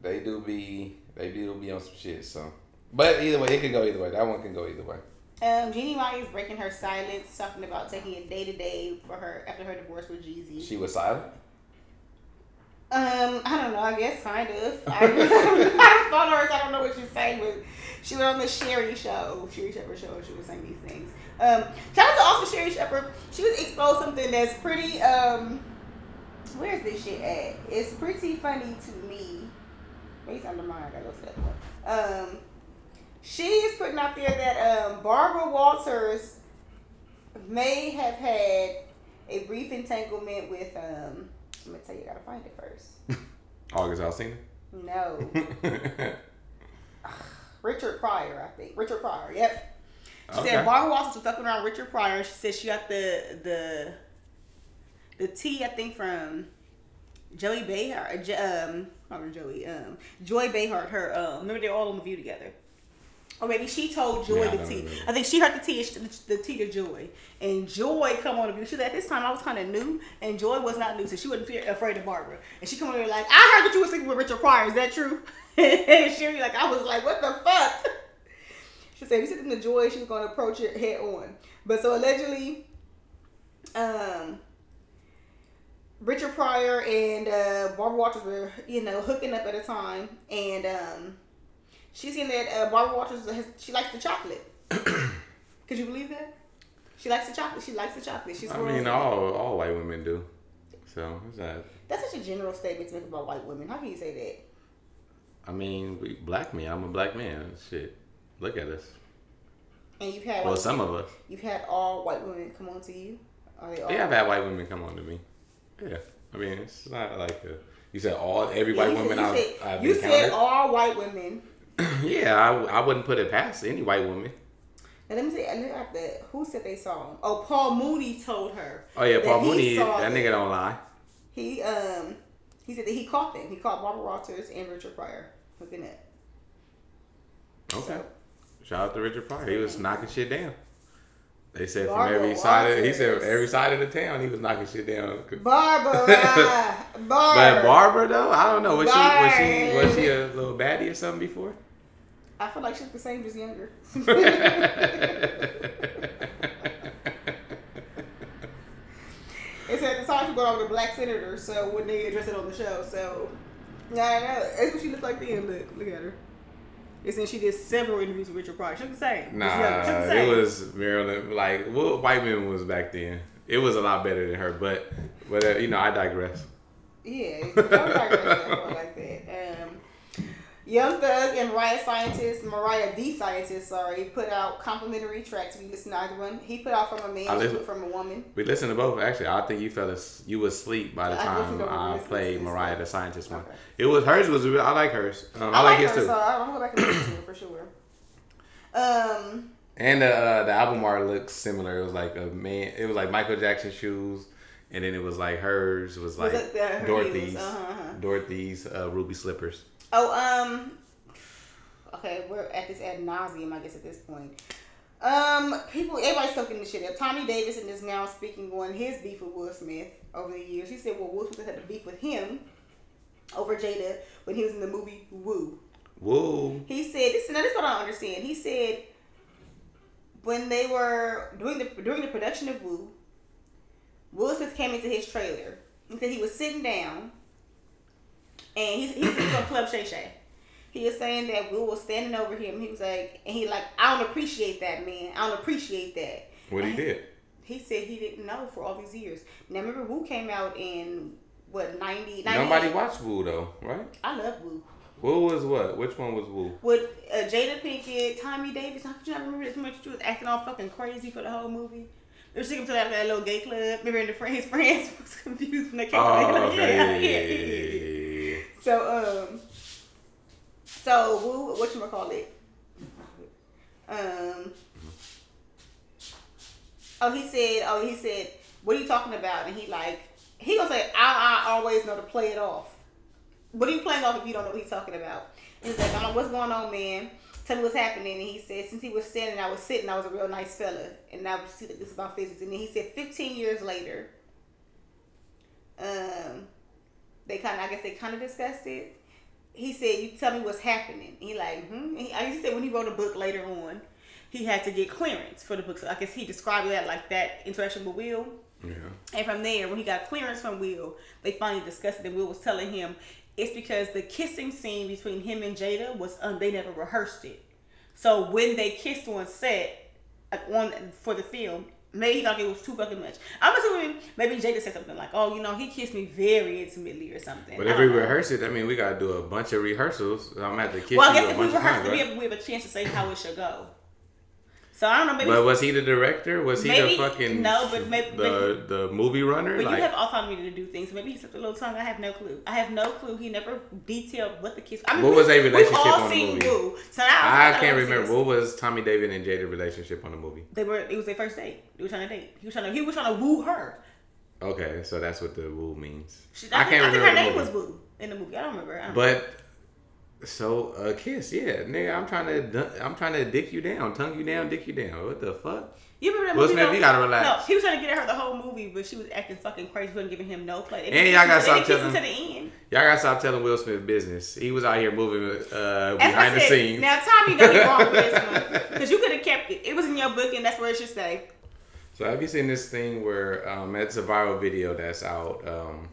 they do be, they do be on some shit. So, but either way, it could go either way. That one can go either way. Um, Jeannie Mai is breaking her silence, talking about taking a day to day for her after her divorce with Jeezy. She was silent. Um, I don't know. I guess kind of. I, I follow her, so I don't know what she's saying. But she went on the Sherri show, Sherri Shepherd show, and she was saying these things. Um, shout out to also Sherri Shepherd. She was exposed something that's pretty. Um, where's this shit at? It's pretty funny to me. Maybe it's under mine. I gotta go to that one. Um, she is putting out there that um, Barbara Walters may have had a brief entanglement with um. I'm gonna tell you, I gotta find it first. August Alsina. No, Richard Pryor, I think. Richard Pryor. Yep. She Okay. said Barbara Walters was fucking around Richard Pryor. She said she got the the the tea I think from Joey Behar, um, not Joey, um, Joy Behar. Her, um, remember they're all on the View together. Or maybe she told Joy Yeah, the tea. remember. I think she heard the tea, the, tea to Joy, and Joy come on the view. She said at this time I was kind of new, and Joy was not new, so she wasn't fear, afraid of Barbara. And she come on there like, I heard that you were sleeping with Richard Pryor. Is that true? and she like, I was like, what the fuck? She said, if you said to Joy, she was going to approach it head on. But so allegedly, um, Richard Pryor and uh, Barbara Walters were, you know, hooking up at a time, and um, she's saying that uh, Barbara Walters has, she likes the chocolate. Could you believe that? She likes the chocolate. She likes the chocolate. She's I mean, all all white women do. So what's that? That's such a general statement to make about white women. How can you say that? I mean, we black men. I'm a black man. Shit, look at us. And you've had Well, white, some of us. you've had all white women come on to you. Are they all? Yeah, I've had white women come on to me. Yeah, I mean, it's not like a, you said all every Yeah, white you said- woman you I've, said, I've you said all white women. yeah, I, I wouldn't put it past any white woman. Now let me see. I look at the who said they saw him. Oh, Paul Mooney told her. Oh yeah, Paul he Mooney, that nigga don't lie. He um he said that he caught them. He caught Barbara Walters and Richard Pryor hooking up. Okay. So, Shout out to Richard Pryor. He was knocking shit down. They said from Barbara every side. Of, he said Walters. every side of the town he was knocking shit down. Barbara, Barbara. But Barbara. Barbara though, I don't know. Was she was she was she a little baddie or something before? I feel like she's the same, just younger. It's at the time she brought over the black senator, so when they address it on the show, so yeah, I know. That's what she looked like then. Look, look at her. It's in she did several interviews with Richard Pryor. She looked the same. Nah. She looked it was Marilyn. Like what white women was back then. It was a lot better than her, but but uh, you know I digress. Yeah, don't digress like that. Um, Young Thug and Mariah Scientist, Mariah the Scientist, sorry, put out complimentary tracks. We listened to either one. He put out from a man, I she listen- from a woman. We listened to both. Actually, I think you fell as, you was asleep by the I time I played Mariah the Scientist one. Okay. It was hers was I like hers. Um, I, I, like like his too. so I'm gonna go back and listen to it for sure. Um, And the uh, the album art looks similar. It was like a man. It was like Michael Jackson shoes, and then it was like hers was like her Dorothy's? Uh-huh, uh-huh. Dorothy's uh, ruby slippers. Oh, um, okay, we're at this ad nauseum, I guess, at this point. Um, people, everybody's soaking this shit up. Tommy Davidson is now speaking on his beef with Will Smith over the years. He said, well, Will Smith had to beef with him over Jada when he was in the movie Woo. Whoa. He said, this, is now this is what I don't understand. He said, when they were doing the during the production of Woo, Will Smith came into his trailer. He said he was sitting down, and he's, he was on Club Shay Shay. He was saying that Will was standing over him. He was like, and he like, I don't appreciate that, man. I don't appreciate that. What he did? He said he didn't know for all these years. Now remember, Woo came out in what 90, 98? Nobody watched Woo though, right? I love Woo. Woo was what? Which one was Woo? with uh, Jada Pinkett, Tommy Davis. How could you not remember this much? She was acting all fucking crazy for the whole movie. They were him to that, that little gay club. Remember, in the friends, friends was confused when they came. Oh, Like, okay. yeah, yeah, yeah, yeah. So, um, so what you call it? Um. Oh, he said. Oh, he said. What are you talking about? And he like. He gonna say, I, I always know to play it off. What are you playing off if you don't know what he's talking about? And he's like, I what's going on, man. Tell me what's happening. And he said, since he was standing, I was sitting, I was a real nice fella. And I was this is about physics. And then he said, 15 years later, um, they kind of, I guess they kind of discussed it. He said, you tell me what's happening. He like, hmm. He, I guess he said when he wrote a book later on, he had to get clearance for the book. So I guess he described that like that interaction with Will. Yeah. And from there, when he got clearance from Will, they finally discussed it. And Will was telling him it's because the kissing scene between him and Jada was um, they never rehearsed it. So when they kissed on set, like on for the film, maybe he thought it was too fucking much. I'm assuming maybe Jada said something like, "Oh, you know, he kissed me very intimately" or something. But if we rehearse it, I mean, we gotta do a bunch of rehearsals. I'm gonna have to kiss well, I you guess if we rehearse it, we right? have, we have a chance to say how it should go. So I don't know. Maybe But was he the director? Was he the fucking no, but maybe- the the movie runner? But like, you have autonomy to do things. Maybe he he's a little tongue. I have no clue. I have no clue. He never detailed what the kiss. I mean, What was their we've relationship all on the movie? Woo. So I, I can't oh, remember this. what was Tommy David and Jada relationship on the movie. They were. It was their first date. They were trying to date. He was trying to. He was trying to woo her. Okay, so that's what the woo means. She, I, I, can't think, I think remember. her name movie. was Boo in the movie. I don't remember. I don't But so a kiss, yeah, nigga. I'm trying to, I'm trying to dick you down, tongue you down, dick you down. What the fuck? You remember that Will movie? Smith, though? you gotta relax. No, he was trying to get at her the whole movie, but she was acting fucking crazy, wasn't giving him no play. They And y'all gotta stop they didn't kiss telling- to the end. Y'all gotta stop telling Will Smith business. He was out here moving uh, behind the said. scenes. Now Tommy know you wrong for this one because you could have kept it. It was in your book, and that's where it should stay. So have you seen this thing where um, it's a viral video that's out? Um,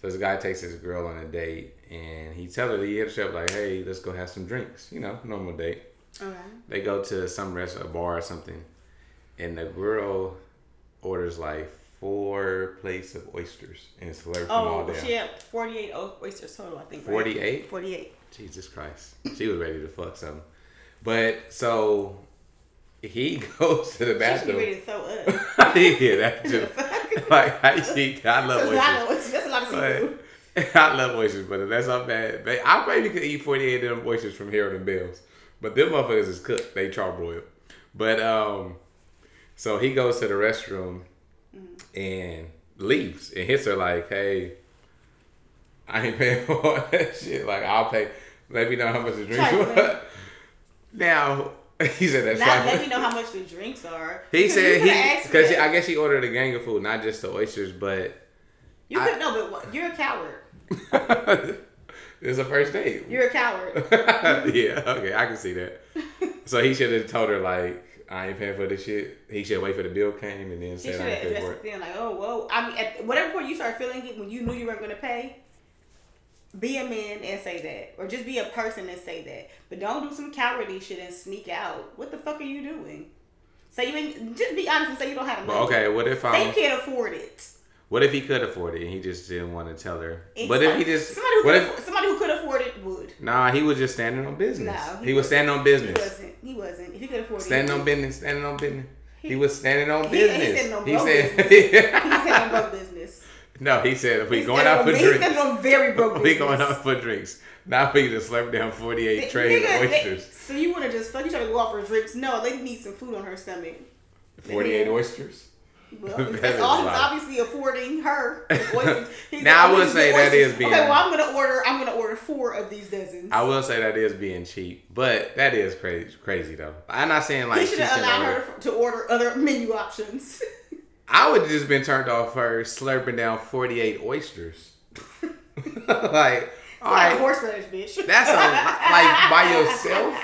so this guy takes his girl on a date and he tells her he hits her up like, "Hey, let's go have some drinks." You know, normal date. Okay. They go to some restaurant, a bar or something, and the girl orders like four plates of oysters and it's slurped them all Oh, down. she had forty-eight oysters total, I think. right? 48? 48. Jesus Christ, she was ready to fuck something. But so he goes to the She bathroom. ready to throw up. yeah, that too. like I, she, I love That's a oysters. oysters. That's a lot of seafood. I love oysters, but that's not bad. I probably could eat 48 of them oysters from Harold and Belle's. But them motherfuckers is cooked. They charbroiled. But um, so he goes to the restroom and leaves and hits her like, "Hey, I ain't paying for all that shit. Like I'll pay. Let me know how much the drinks were." now he said that's Not let me know how much the drinks are. He said he because. I guess he ordered a gang of food, not just the oysters, but You could no, but you're a coward. it's a first date. You're a coward. yeah, okay, I can see that. So he should have told her like, I ain't paying for this shit. He should wait for the bill came and then said I ain't paying for it then, like, oh, whoa. I mean, at whatever point you start feeling it, when you knew you weren't going to pay, be a man and say that, or just be a person and say that. But don't do some cowardly shit and sneak out. What the fuck are you doing? Say you ain't. Just be honest and say you don't have money. okay, what if I? um, can't afford it. What if he could afford it and he just didn't want to tell her? It's But if he just, somebody who what could if? afford, somebody who could afford it would. Nah, he was just standing on business. No, he, he was standing on business. He wasn't. He wasn't. If he could afford it, Standing on business. Standing on business. He, He- was standing on he- he business. said He said, business. Standing on broke business. no. He said if we He's going standing out for on- He's drinks. on very broke business. We going out for drinks. Now we just slurp down forty eight trays of they- oysters. so you want to just fuck? You trying to go out for drinks? No, a lady needs some food on her stomach. Forty eight oysters. Well, That all he's obviously affording her. He's Now, I would "Oh, say that being- Okay, well, I'm gonna order. I'm gonna order four of these dozens. I will say that is being cheap, but that is crazy, crazy though. I'm not saying like he should have allowed her to, to order other menu options. I would have just been turned off her slurping down 48 oysters. like, all like right, horseradish, bitch. that's a like by yourself.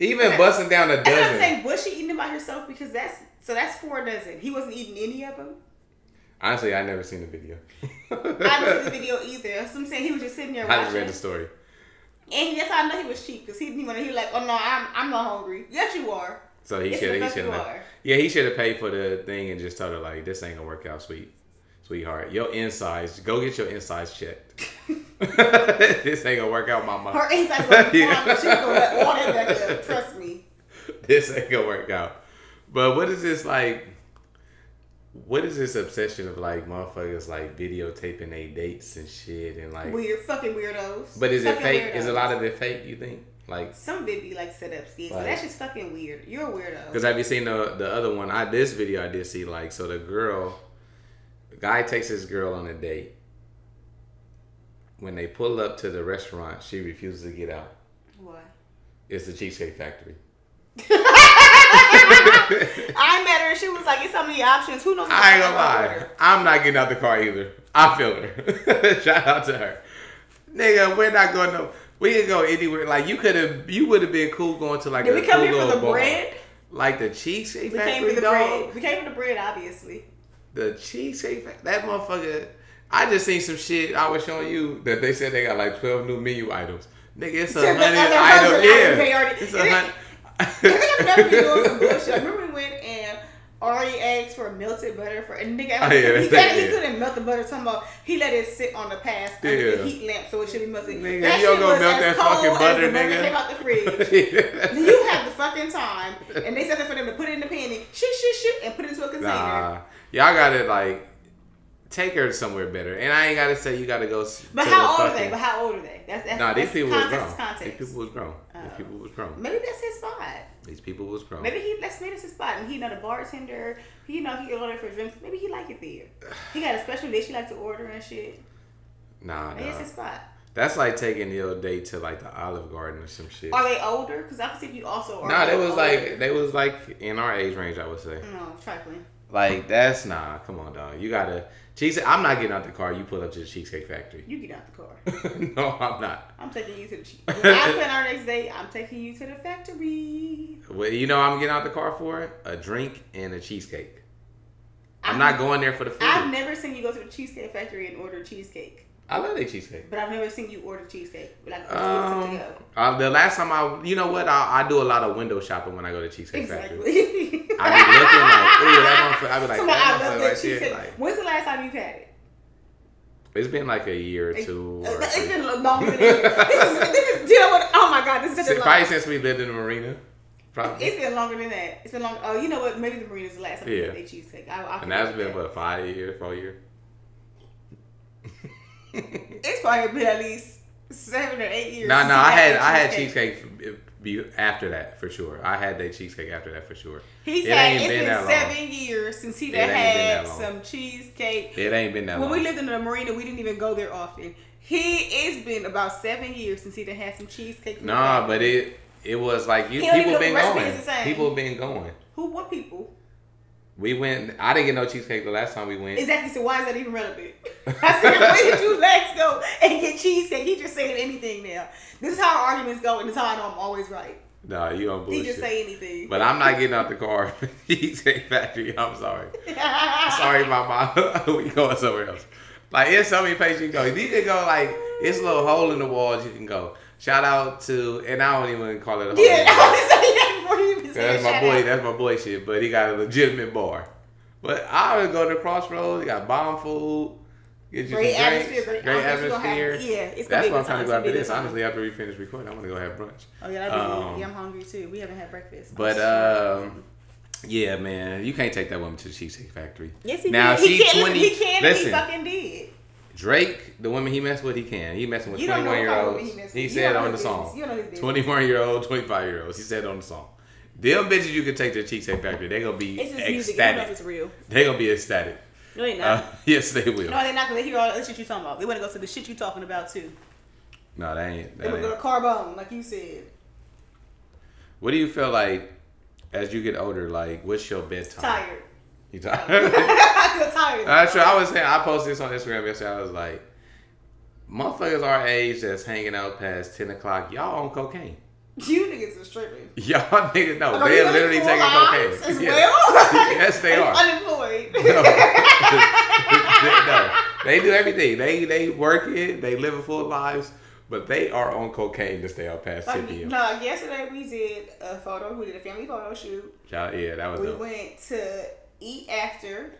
Even busting down a what I'm dozen. saying. Was she eating them by herself? Because that's so that's four dozen. He wasn't eating any of them. Honestly, I never seen the video. I didn't see the video either. So I'm saying he was just sitting there I just read the story. And that's how I know he was cheap because he didn't even. He was like, oh no, I'm I'm not hungry. Yes, you are. So he should he should you have are. Yeah, he should have paid for the thing and just told her like this ain't gonna work out, sweet sweetheart. Your insides, go get your insides checked. this ain't gonna work out, mama. Her insides gonna be Yeah. but she's gonna let all that back up. Trust me. this ain't gonna work out. But what is this like? What is this obsession of like motherfuckers like videotaping their dates and shit and like? Weird, fucking weirdos. But is it Fucking fake? Is a lot of it fake? You think? Like, Some of it be like set up skits, Like- that's just fucking weird. You're a weirdo. because have you seen the the other one? I this video I did see like so the girl, the guy takes his girl on a date. When they pull up to the restaurant, she refuses to get out. What? It's the Cheesecake Factory. I met her. She was like, "It's so many options. Who knows?" I ain't gonna lie. order?" I'm not getting out the car either. I feel her. Shout out to her. Nigga, we're not going to. We can go anywhere. Like you could have, you would have been cool going to like Did a we come cool here for the bar. bread? like the cheesecake We factory. came for the dog. bread. We came for the bread, obviously. The cheesecake factory. That motherfucker. I just seen some shit. I was showing you that they said they got like 12 new menu items. Nigga, it's a hundred items. Yeah, items they already- it's a hundred. I think I've never been doing some bullshit. Remember we went and Ari asked for melted butter for and nigga. Oh, yeah, he, that- he couldn't melt the butter. Talking about he let it sit on the past under Yeah. the heat lamp so it should be melted. Nigga, that you shit was melt as that cold fucking as butter, the butter nigga. Came out the fridge. Then you have the fucking time, and they said that for them to put it in the pan and shit, shit, shit, and put it into a container. Nah, y'all got it like take her somewhere better. And I ain't gotta say you gotta go. But how the old are they? But how old are they? That's that's, Nah, these people was context grown. is context. These people was grown. These people was grown. Maybe that's his spot. These people was grown. Maybe he let's make this his spot, and he know the bartender. He know he order for drinks. Maybe he like it there. He got a special dish he like to order and shit. Nah, Maybe it's nah. his spot. That's like taking your date to like the Olive Garden or some shit. Are they older? Because I can see if you also are. Nah, they was older. like they was like in our age range, I would say. no trifling. Like that's nah. Come on, dog. You gotta cheese. I'm not getting out the car. You pull up to the Cheesecake Factory. You get out the car. no, I'm not. I'm taking you to the. che- When I plan our next date, I'm taking you to the factory. Well, you know, I'm getting out the car for a drink and a cheesecake. I'm I've- not going there for the food. I've never seen you go to the cheesecake factory and order cheesecake, I love their cheesecake. but I've never seen you order cheesecake. Like um, uh, the last time I, you know what, I, I do a lot of window shopping when I go to Cheesecake Factory. Exactly. I be looking like, ooh, that motherfucker. I be like, Somebody, I love that right cheesecake. Like, When's the last time you've had it? it's been like a year or two. Or It's three. been longer than that. This is, this is, you know what? Oh my god, this is such a. Probably since we lived in the marina. Probably. It's been longer than that. It's been long. Oh, you know what? Maybe the Marina's the last time Yeah. they cheesecake. I, I And that's been, that. what, five years, four years? It's probably been at least seven or eight years. No, no, I had I had cheesecake be- after that for sure. I had that cheesecake after that for sure. He It said ain't it's been been, that long. seven years since he done had some cheesecake. It ain't been that When long. we lived in the marina, we didn't even go there often. He it's been about seven years since he done had some cheesecake. the Nah, but it it was like you He don't even people been going. is the same. People been going. who? What people? We went. I didn't get no cheesecake the last time we went. Exactly. So why is that even relevant? I said, where did you last go and get cheesecake? He just saying anything now. This is how our arguments go, and this is how I know I'm always right. No, you don't He just say anything. but I'm not getting out the car. cheesecake Factory. I'm sorry. Sorry, my mom. we going somewhere else. Like it's so many places you can go. You can go like it's a little hole in the walls. You can go. Shout out to and I don't even call it a hole. in Yeah, the I wall. was saying that before you even That's my boy. out. That's my boy shit. But he got a legitimate bar. But I would go to Crossroads. He got bomb food. Get you Great some drinks. atmosphere, great, Great I guess we gonna have- atmosphere. yeah, it's That's what I'm trying to go after this. time. Honestly, after we finish recording, I want to go have brunch. Oh yeah, that'd be Um. Yeah, I'm hungry too. We haven't had breakfast. But um, yeah, man, you can't take that woman to the Cheesecake Factory. yes, he now did. she he can. 20. Listen, he can. listen, he fucking did. Drake, the woman he messed with, he can. He messing with don't 21 year what kind of olds. he He said on the his song. business. You know 21 year old, 25 year olds. He said on the song. Them bitches you can take to the Cheesecake Factory. They gonna be It's just music. Ecstatic. it's real. They gonna be ecstatic. No, they not. Uh, yes, they will. no, they're not. They hear all the shit you talking about. They want to go to the shit you talking about too. No, that ain't. They That want to go to Carbone, like you said. What do you feel like as you get older? Like, what's your bedtime? Tired. You tired? I feel tired. That's true. I was saying I posted this on Instagram yesterday. I was like, motherfuckers our age that's hanging out past ten o'clock, y'all on cocaine. You niggas are stripping. Y'all niggas know Are they're literally taking cocaine. as Yeah. well. Yes, they are. Unemployed. No. no, they do everything. They they work it. They live a full lives, but they are on cocaine to stay out past ten p.m. no, yesterday we did a photo. We did a family photo shoot. Shout- Yeah, that was We dope. went to eat after,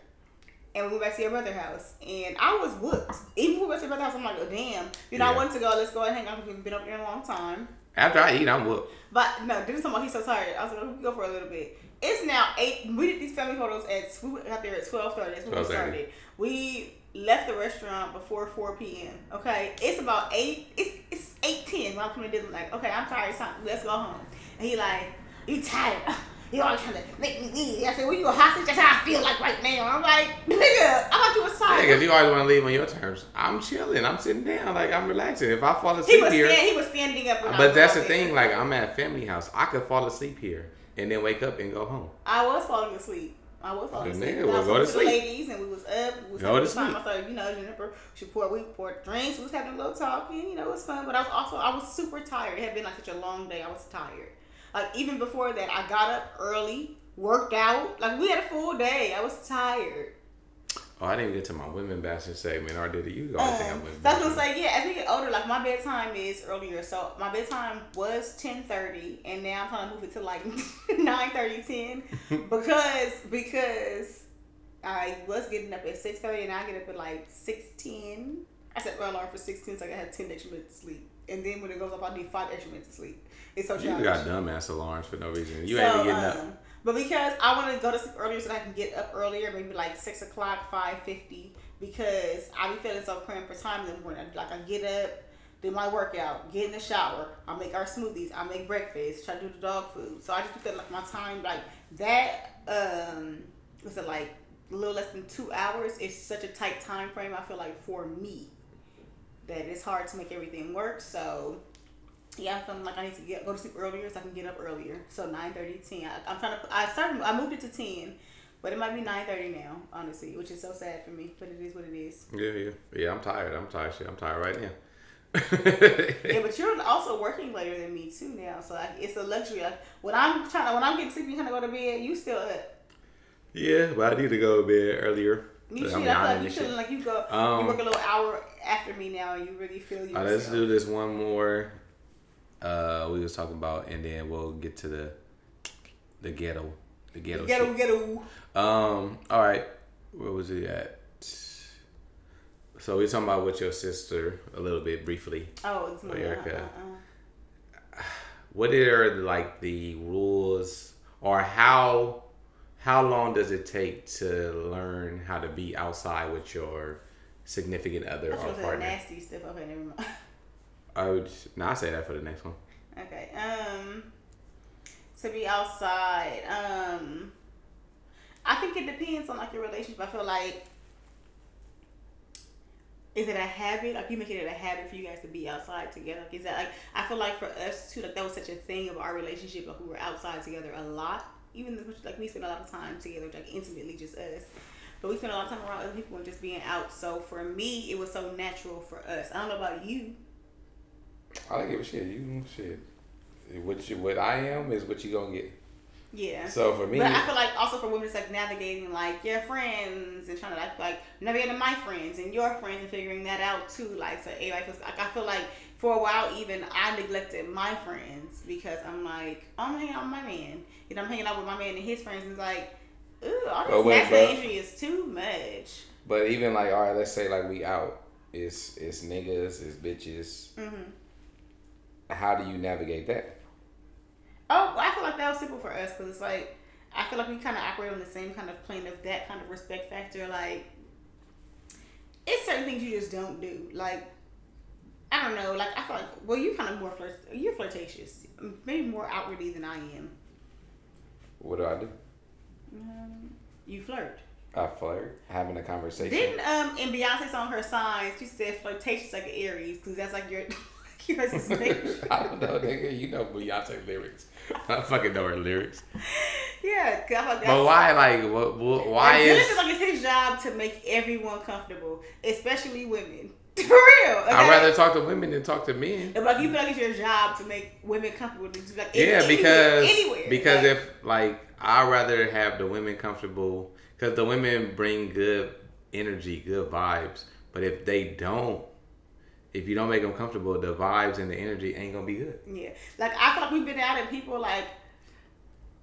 and we went back to your brother's house. And I was whooped. Even when we went to your brother's house, I'm like, oh damn. You know, I Yeah. wanted to go. Let's go and hang out because we've been up there a long time. After I eat, I'm whooped. But no, this is talking he's so tired. I was like, we go for a little bit. It's now eight. We did these family photos at we got there at twelve thirty. That's when we started. We left the restaurant before four p.m. Okay, it's about eight. It's it's eight ten. When coming to dinner, like, okay, I'm tired. It's time. Let's go home. And he like, you tired? You always trying to make me leave. I said, well, you a hostage? That's how I feel like right now. I'm like, nigga, I thought you was Yeah, because you always want to leave on your terms. I'm chilling. I'm sitting down. Like I'm relaxing. If I fall he asleep was here, stand, he was standing up. But that's the there. thing. Like I'm at family house. I could fall asleep here and then wake up and go home. I was falling asleep. I was falling asleep. nigga, I well, was go to the ladies, and we was up. We was Go to sleep. You know, Jennifer. She poured, we poured drinks. We was having a little talking. You know, it was fun. But I was also, I was super tired. It had been like such a long day. I was tired. Like even before that, I got up early, worked out. Like we had a full day. I was tired. Oh, I didn't get to my women bashing segment. Or did it? You always think I'm Um, women that's what I'm saying. Yeah, as we get older, like my bedtime is earlier. So my bedtime was ten thirty, and now I'm trying to move it to like 9:30, 10 because because I was getting up at six thirty, and I get up at like six ten. I set my alarm for six ten, so I had ten extra minutes to sleep. And then when it goes up, I need five extra minutes to sleep. It's so You got dumbass alarms for no reason. You So, ain't even getting up. um, But because I want to go to sleep earlier so that I can get up earlier, maybe like six o'clock, five fifty, because I be feeling so cramped for time in the morning. Like I get up, do my workout, get in the shower, I make our smoothies, I make breakfast, try to do the dog food. So I just feel like my time like that. Um, was it like a little less than two hours? It's such a tight time frame. I feel like for me that it's hard to make everything work. So yeah, I'm feeling like I need to get go to sleep earlier so I can get up earlier. So 9 30, 10. I, am trying to I started I moved it to 10. But it might be 9 30 now, honestly, which is so sad for me. But it is what it is. Yeah, yeah. Yeah, I'm tired. I'm tired shit. I'm tired right now. yeah, but you're also working later than me too now, so like it's a luxury. Like when I'm trying to, when I'm getting sleepy, trying to go to bed, you still up. Yeah, but I need to go to bed earlier. You should. I feel like you feeling like you go. Um, you work a little hour after me now, and you really feel yourself. Right, let's do this one more. Uh, we was talking about, and then we'll get to the the ghetto, the ghetto, the ghetto, shit. ghetto. Um. All right. Where was he at? So we're talking about with your sister a little bit briefly. Oh, it's my Erica. Uh-uh. What are like the rules, or how how long does it take to learn how to be outside with your significant other or partner? Nasty stuff. Okay, never mind. I would. Now I say that for the next one. Okay. Um. To be outside. Um. I think it depends on like your relationship. I feel like is it a habit? Like you making it a habit for you guys to be outside together? Like, is that like I feel like for us too, like that was such a thing of our relationship. Like we were outside together a lot. Even like we spent a lot of time together, like intimately, just us. But we spent a lot of time around other people and just being out. So for me, it was so natural for us. I don't know about you. I don't give a shit. You shit. What you, what I am is what you gonna get. Yeah. So for me, but I feel like also for women, it's like navigating like your friends and trying to like like navigating my friends and your friends and figuring that out too. Like so, everybody feels like I feel like for a while even I neglected my friends because I'm like I'm hanging out with my man and I'm hanging out with my man and his friends and it's like, ooh, all this masculine energy is too much. But even like all right, let's say like we out, it's it's niggas, it's bitches. Mm-hmm. How do you navigate that? Oh, I feel like that was simple for us because it's like I feel like we kind of operate on the same kind of plane of that kind of respect factor. Like, it's certain things you just don't do. Like, I don't know. Like, I feel like well, you kind of more flirt. You're flirtatious, maybe more outwardly than I am. What do I do? Um, you flirt. I flirt, having a conversation. Didn't um in Beyonce on her signs she said flirtatious like an Aries because that's like your I don't know, nigga. You know Beyonce lyrics. I fucking know her lyrics. Yeah, but why? Like, what? what why like, is? like it's his job to make everyone comfortable, especially women. For real. Okay? I'd rather talk to women than talk to men. Like you feel like it's your job to make women comfortable. Like, yeah, anywhere, because anywhere. because like, if like I'd rather have the women comfortable because the women bring good energy, good vibes. But if they don't, if you don't make them comfortable, the vibes and the energy ain't gonna be good. Yeah, like I feel like we've been out and people like.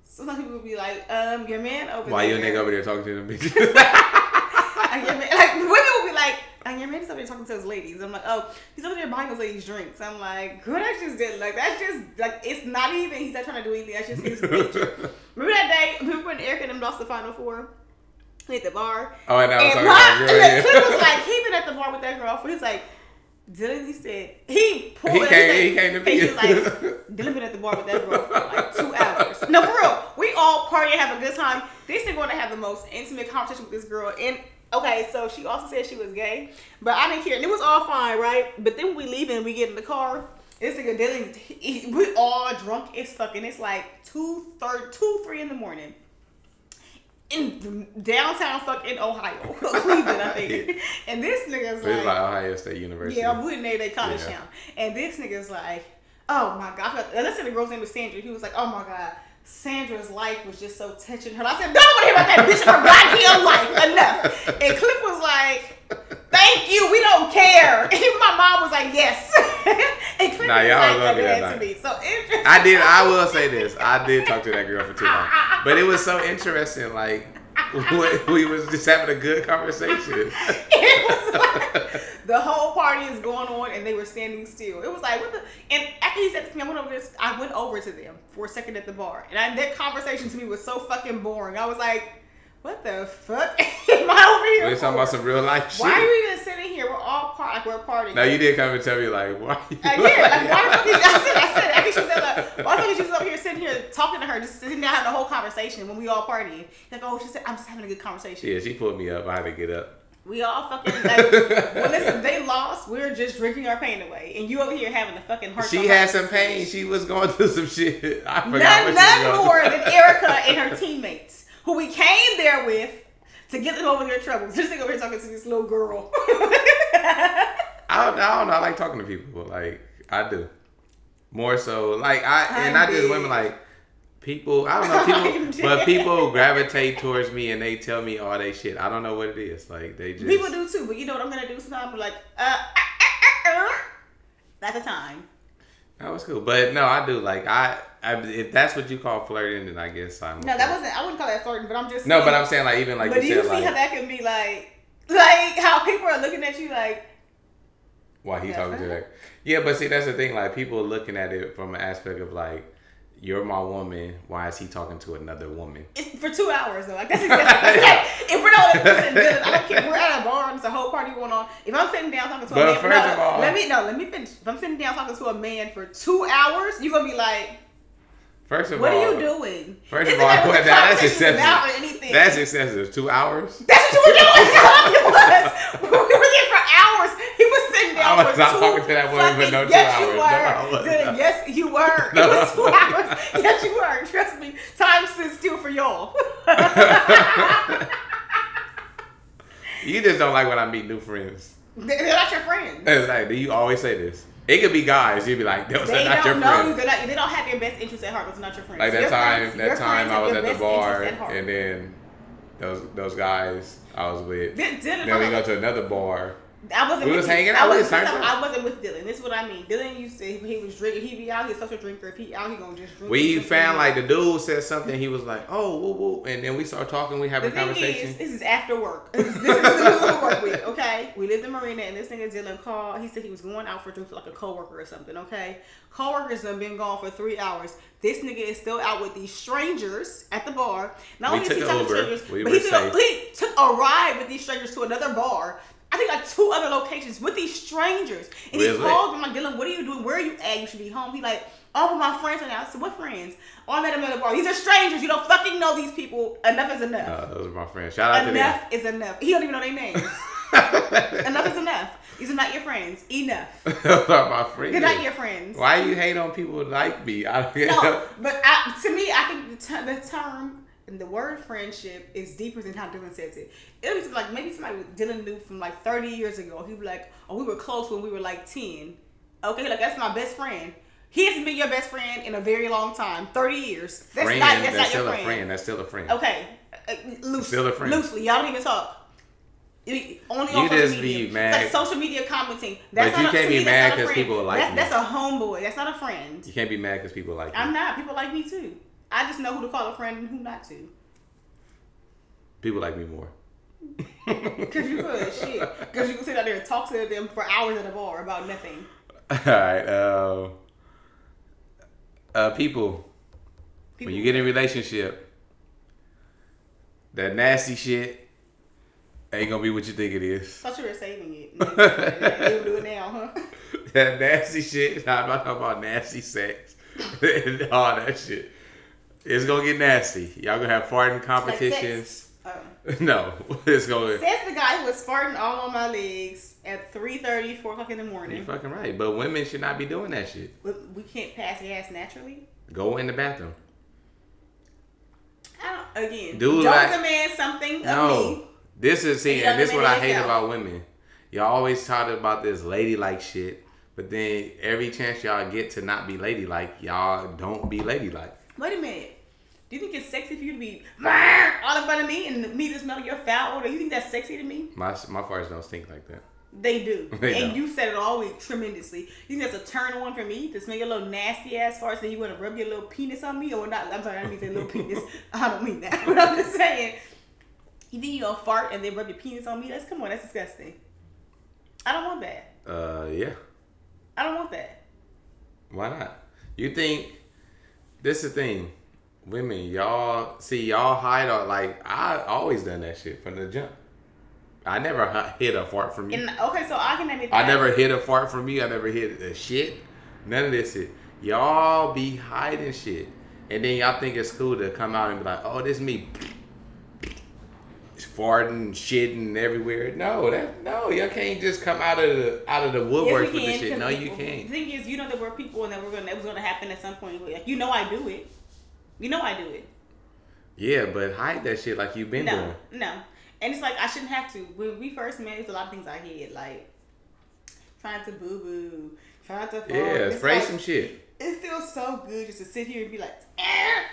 Sometimes people will be like, um, your man over Why there. Why your nigga over there talking to them bitches? like, man, like women will be like, and your man's over there talking to his ladies. I'm like, oh, he's over there buying those ladies drinks. I'm like, girl, that's just did like that's just like it's not even he's not trying to do anything. That's just his nature. remember that day? Remember when Erica and them lost the final four? At the bar. Oh, and I was and my, girl, yeah. Cliff was like, he been at the bar with that girl. He's like, Dylan, he said he pulled. He came. He came to me. He was like, Dylan been at the bar with that girl for like two hours. No, for real. We all party and have a good time. This nigga going to have the most intimate conversation with this girl. And okay, so she also said she was gay, but I didn't care, and it was all fine, right? But then we leave and we get in the car. This nigga Dylan, he, we all drunk as fucking. It's like two, third, two, three in the morning in downtown fucking Ohio, Cleveland, I think. And this nigga's like, like Ohio State University. Yeah, I'm putting they college yeah. town. And this nigga's like, oh my god. Listen, the girl's name was Sandra. He was like, oh my god. Sandra's life was just so touching her. I said, don't want to hear about that bitch her goddamn life. Enough. And Cliff was like, thank you. We don't care. And my mom was like, yes. and nah, y'all was like, that to me. So I did. I will say this. I did talk to that girl for too long, but it was so interesting. Like we was just having a good conversation. it was like the whole party is going on, and they were standing still. It was like what the. And after he said to me, I went over this. I went over to them for a second at the bar, and I, that conversation to me was so fucking boring. I was like What the fuck? Am I over here? We're talking about some real life shit. Why are you even sitting here? We're all part like we're partying. No, you did come and tell me like why. You Uh, yeah, like why the fuck is, I said, I said, I think she said like, why the fuck is she up here sitting here talking to her, just sitting down having a whole conversation when we all partying? Like, oh, she said, I'm just having a good conversation. Yeah, she pulled me up. I had to get up. We all fucking like, well, listen, they lost. We are just drinking our pain away, and you over here having the fucking heart. She had some pain. She was going through some shit. I forgot None, none more than Erica and her teammates, who we came there with to get them over their troubles. Just think over here talking to this little girl. I don't, I don't know. I like talking to people. Like I do. More so, like I and I not just women. Like people. I don't know people, but people gravitate towards me and they tell me all they shit. I don't know what it is. Like they just People do too, but you know what I'm gonna do sometimes? I'm like, uh, uh, uh, uh, uh. That's the time. That was cool, but no, I do like I. I if that's what you call flirting, then I guess I'm. No, that wasn't. I wouldn't call that flirting, but I'm just. No, but I'm saying like even like but you you see like how that can be like, like how people are looking at you like, why he talking to that. Yeah, but see that's the thing. Like people are looking at it from an aspect of like, you're my woman. Why is he talking to another woman? it's for two hours though. Like that's exactly. Yeah. if we're not listen, listen, I don't care. We're at a bar and it's a whole party going on. If I'm sitting down talking to But a man, first no, of all- let me no, let me finish. If I'm sitting down talking to a man for two hours, you're gonna be like, First of "What all, are you doing?" First Isn't of all, that what well, that's excessive. about or anything? That's excessive. Two hours. That's what you were doing. That's what it. We were there for hours. He was sitting down I was for not two talking to that woman for no two yes, hours. You No, were. Was Yes, you were. No, it was two hours. Yes, you were. Trust me. Time stood still for y'all. You just don't like when I meet new friends. They- They're not your friends. It's like, do you always say this? It could be guys. You'd be like, those They are not your know you. not, they don't have your best interest at heart. Are not your friends. Like that time, friends- that time I was at the bar, at and then those those guys I was with. Then we go to another bar. I wasn't. We with was hanging out, we wasn't, was turned I wasn't with Dylan. This is what I mean. Dylan used to. He was drinking. He be out. He's such a drinker. If he out, he gonna just drink. We drink, found drink. like the dude said something. He was like, "Oh, woo woo," and then we started talking. We have The a thing conversation. is, this is after work. This is, this is the work week, okay? We lived in Marina, and this nigga Dylan called. He said he was going out for drinks with like a coworker or something, okay? Coworkers have been gone for three hours. This nigga is still out with these strangers at the bar. Not We only is he talking to strangers, We but he took, a, he took a ride with these strangers to another bar. I think like two other locations with these strangers. And he called me like, Dylan, what are you doing? Where are you at? You should be home. He like, all of my friends are now. I said, what friends? Oh, I met them at the bar. These are strangers. You don't fucking know these people. Enough is enough. Uh, those are my friends. Shout out to them. Enough is enough. He don't even know their names. enough is enough. These are not your friends. Enough. those are my friends. They're not your friends. Why you hate on people like me? I don't get No, but I, to me, I think the, ter- the term and the word friendship is deeper than how Dylan says it. It was like maybe somebody Dylan knew from like 30 years ago. He'd be like, oh, we were close when we were like 10. Okay, like that's my best friend. He hasn't been your best friend in a very long time, 30 years. That's friend. not, that's that's not still your a friend. That's still a friend. Okay, uh, loosely. Still a friend. Loosely, y'all don't even talk. You- Only You on social just be media. It's mad. like social media commenting. But That's you not a, can't to be me, mad because a people like that's, you. That's a homeboy. That's not a friend. You can't be mad because people like you. I'm not. People like me too. I just know who to call a friend and who not to. People like me more. Cause you of shit. Cause you can sit out there and talk to them for hours at a bar about nothing. All right. Uh, uh, people, People, when you get in a relationship, that nasty shit ain't gonna be what you think it is. thought you were saving it. will do it now, huh? that nasty shit. I'm not talking about nasty sex and all that shit. It's gonna get nasty. Y'all gonna have farting competitions. Oh. no, it's gonna. Says the guy who was farting all on my legs at 3.30, 4 o'clock in the morning. You morning. fucking right, but women should not be doing that shit. We- We can't pass gas naturally. Go in the bathroom. I don't, again, Dude, don't like- demand something of No, me. this is see, and this is what I hate about women. Y'all always talk about this ladylike shit, but then every chance y'all get to not be ladylike, y'all don't be ladylike. Wait a minute. Do you think it's sexy for you to be all in front of me and me to smell your foul odor? You think that's sexy to me? My my farts don't stink like that. They do. They and don't. you said it all week tremendously. You think that's a turn on for me to smell your little nasty ass farts and you want to rub your little penis on me or not? I'm sorry, I didn't mean to say little penis. I don't mean that. But I'm just saying. You think you gonna fart and then rub your penis on me? That's come on, that's disgusting. I don't want that. Uh, yeah. I don't want that. Why not? You think this is the thing? Women, y'all see y'all hide or like I always done that shit from the jump. I never hid a fart from you. And okay, so I can admit I never hid a fart from you. I never hid a shit. None of this shit. Y'all be hiding shit, and then y'all think it's cool to come out and be like, "Oh, this me." Farting, shitting everywhere. No, that no, y'all can't just come out of the out of the woodwork we with this shit. No, we- you can't. The thing is, you know that we're people, and that we're gonna that was gonna happen at some point. Like, you know, I do it. You know, I do it. Yeah, but hide that shit like you've been no, doing. no. And it's like I shouldn't have to. When we first met, there's a lot of things I hid, like trying to boo boo, trying to. fart. Yeah, It's spray like- some shit. It feels so good just to sit here and be like, eh.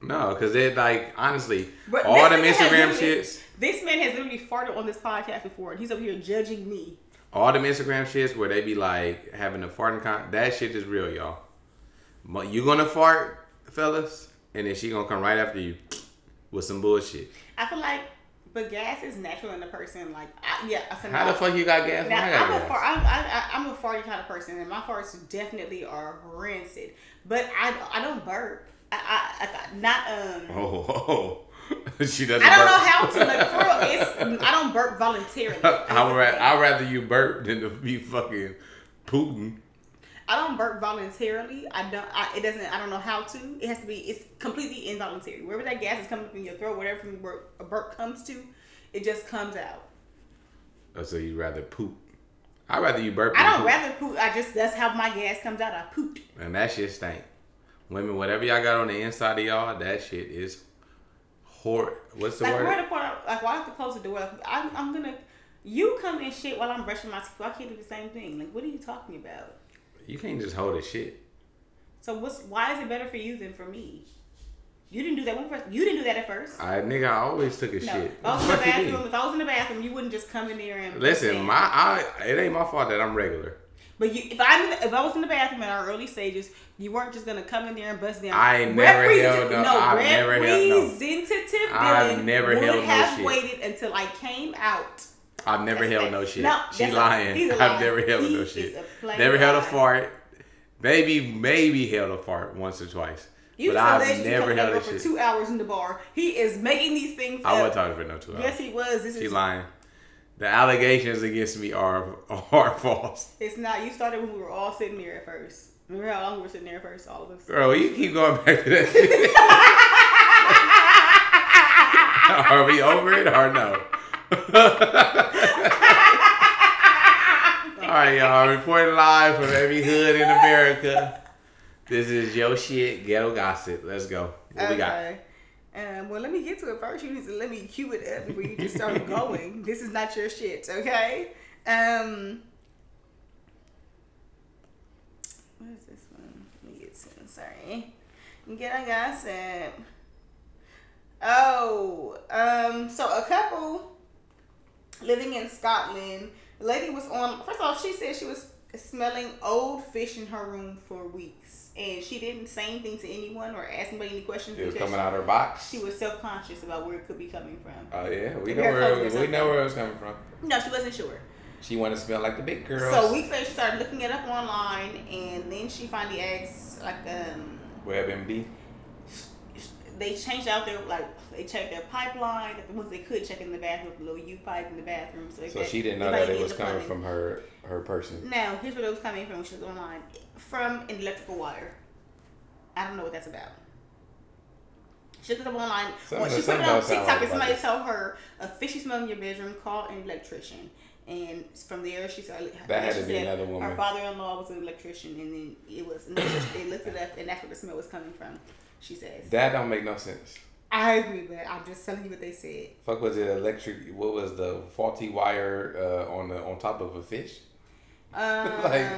No, because they're like honestly, But all them Instagram shits, This man has literally farted on this podcast before, and he's over here judging me. all them Instagram shits where they be like having a farting con, that shit is real, y'all. But You gonna fart, fellas, and then she gonna come right after you with some bullshit. I feel like, but gas is natural in a person. Like, I, yeah, I said How the no. fuck you got gas? Now, when I got I'm a gas? fart. I'm, I, I, I'm a farty kind of person, and my farts definitely are rancid. But I, I don't burp. I, I, I not um. Oh, oh, oh. she doesn't. I don't burp. know how to like for real. It's I don't burp voluntarily. I would rather, I'd rather you burp than to be fucking Putin. I don't burp voluntarily. I don't. I, it doesn't. I don't know how to. It has to be. It's completely involuntary. Wherever that gas is coming from your throat, whatever from where a burp comes to, it just comes out. Oh, so you'd rather poop? I'd rather you burp. I don't poop. rather poop. I just that's how my gas comes out. I pooped. And that shit stink. Women, whatever y'all got on the inside of y'all, that shit is hor. What's the Like word? a point. Like why I have to close the door? Like, I'm, I'm gonna. You come in shit while I'm brushing my teeth. I can't do the same thing. Like what are you talking about? You can't just hold a shit. So what's why is it better for you than for me? You didn't do that one first. You didn't do that at first. I nigga, I always took a No, shit. if I was in the What you mean? bathroom. If I was in the bathroom, you wouldn't just come in there and Listen, my I it ain't my fault that I'm regular. But you, if I if I was in the bathroom in our early stages, you weren't just gonna come in there and bust down. I never held no- I've never held no. Representative Dylan would held no have shit. waited until I came out. I've never That's held no shit. no, she lying. a I've never held He no shit. Never held a fart. Maybe maybe held a fart once or twice. You but I've never held a for shit. two hours in the bar. He is making these things. I wasn't talking for no two hours. Yes, he was. This She is lying. The allegations against me are are false. It's not. You started when we were all sitting there at first. Remember how long we were sitting there at first, all of us. Girl, you keep going back to that are we over it or no? All right, y'all. Reporting live from every hood in America. This is your shit, ghetto gossip. Let's go. What we got? Um, well, let me get to it first. You need to let me cue it up before you just start going. This is not your shit, okay? Um, what is this one? Let me get to. Sorry. Get a gossip. Oh, um, so a couple living in Scotland. The lady was on. First of all, she said she was smelling old fish in her room for weeks, and she didn't say anything to anyone or ask anybody any questions. It was coming out of her box. She was self conscious about where it could be coming from. Oh yeah, we know where or we know where it was coming from. No, she wasn't sure. She wanted to smell like the big girls. So weeks later, she started looking it up online, and then she finally asked, like, um, WebMD. they changed out their like they checked their pipeline, the ones they could check in the bathroom, the little U pipe in the bathroom. So, So she didn't know that it was coming from her her person. Now, here's where it was coming from. when She was online from an electrical wire. I don't know what that's about. She looked it up online. Well, she put it on TikTok, and somebody told her a fishy smell in your bedroom. Call an electrician. And from there, she started. That had to be said another woman. Her father-in-law was an electrician, and then it was. And they looked it up, and that's where the smell was coming from. She says. That don't make no sense. I agree, but I'm just telling you what they said. Fuck was it electric? What was the faulty wire uh, on the on top of a fish? Um, Like-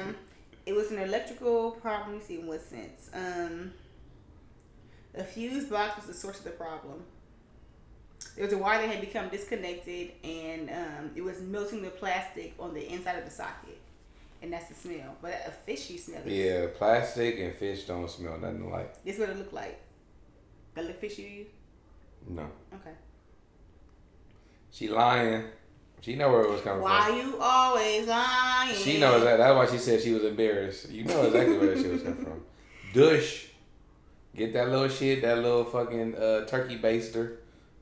it was an electrical problem. Let me see in what sense. Um, a fuse box was the source of the problem. There was a wire that had become disconnected, and um, it was melting the plastic on the inside of the socket, and that's the smell. But a fishy smell. is- Yeah, plastic and fish don't smell nothing like. This is what it looked like. That look fishy to you? No, Okay. she lying. She know where it was coming from. Why you always lying? She knows that. That's why she said she was embarrassed. You know exactly where that shit was coming from. Dush. Get that little shit, that little fucking uh, turkey baster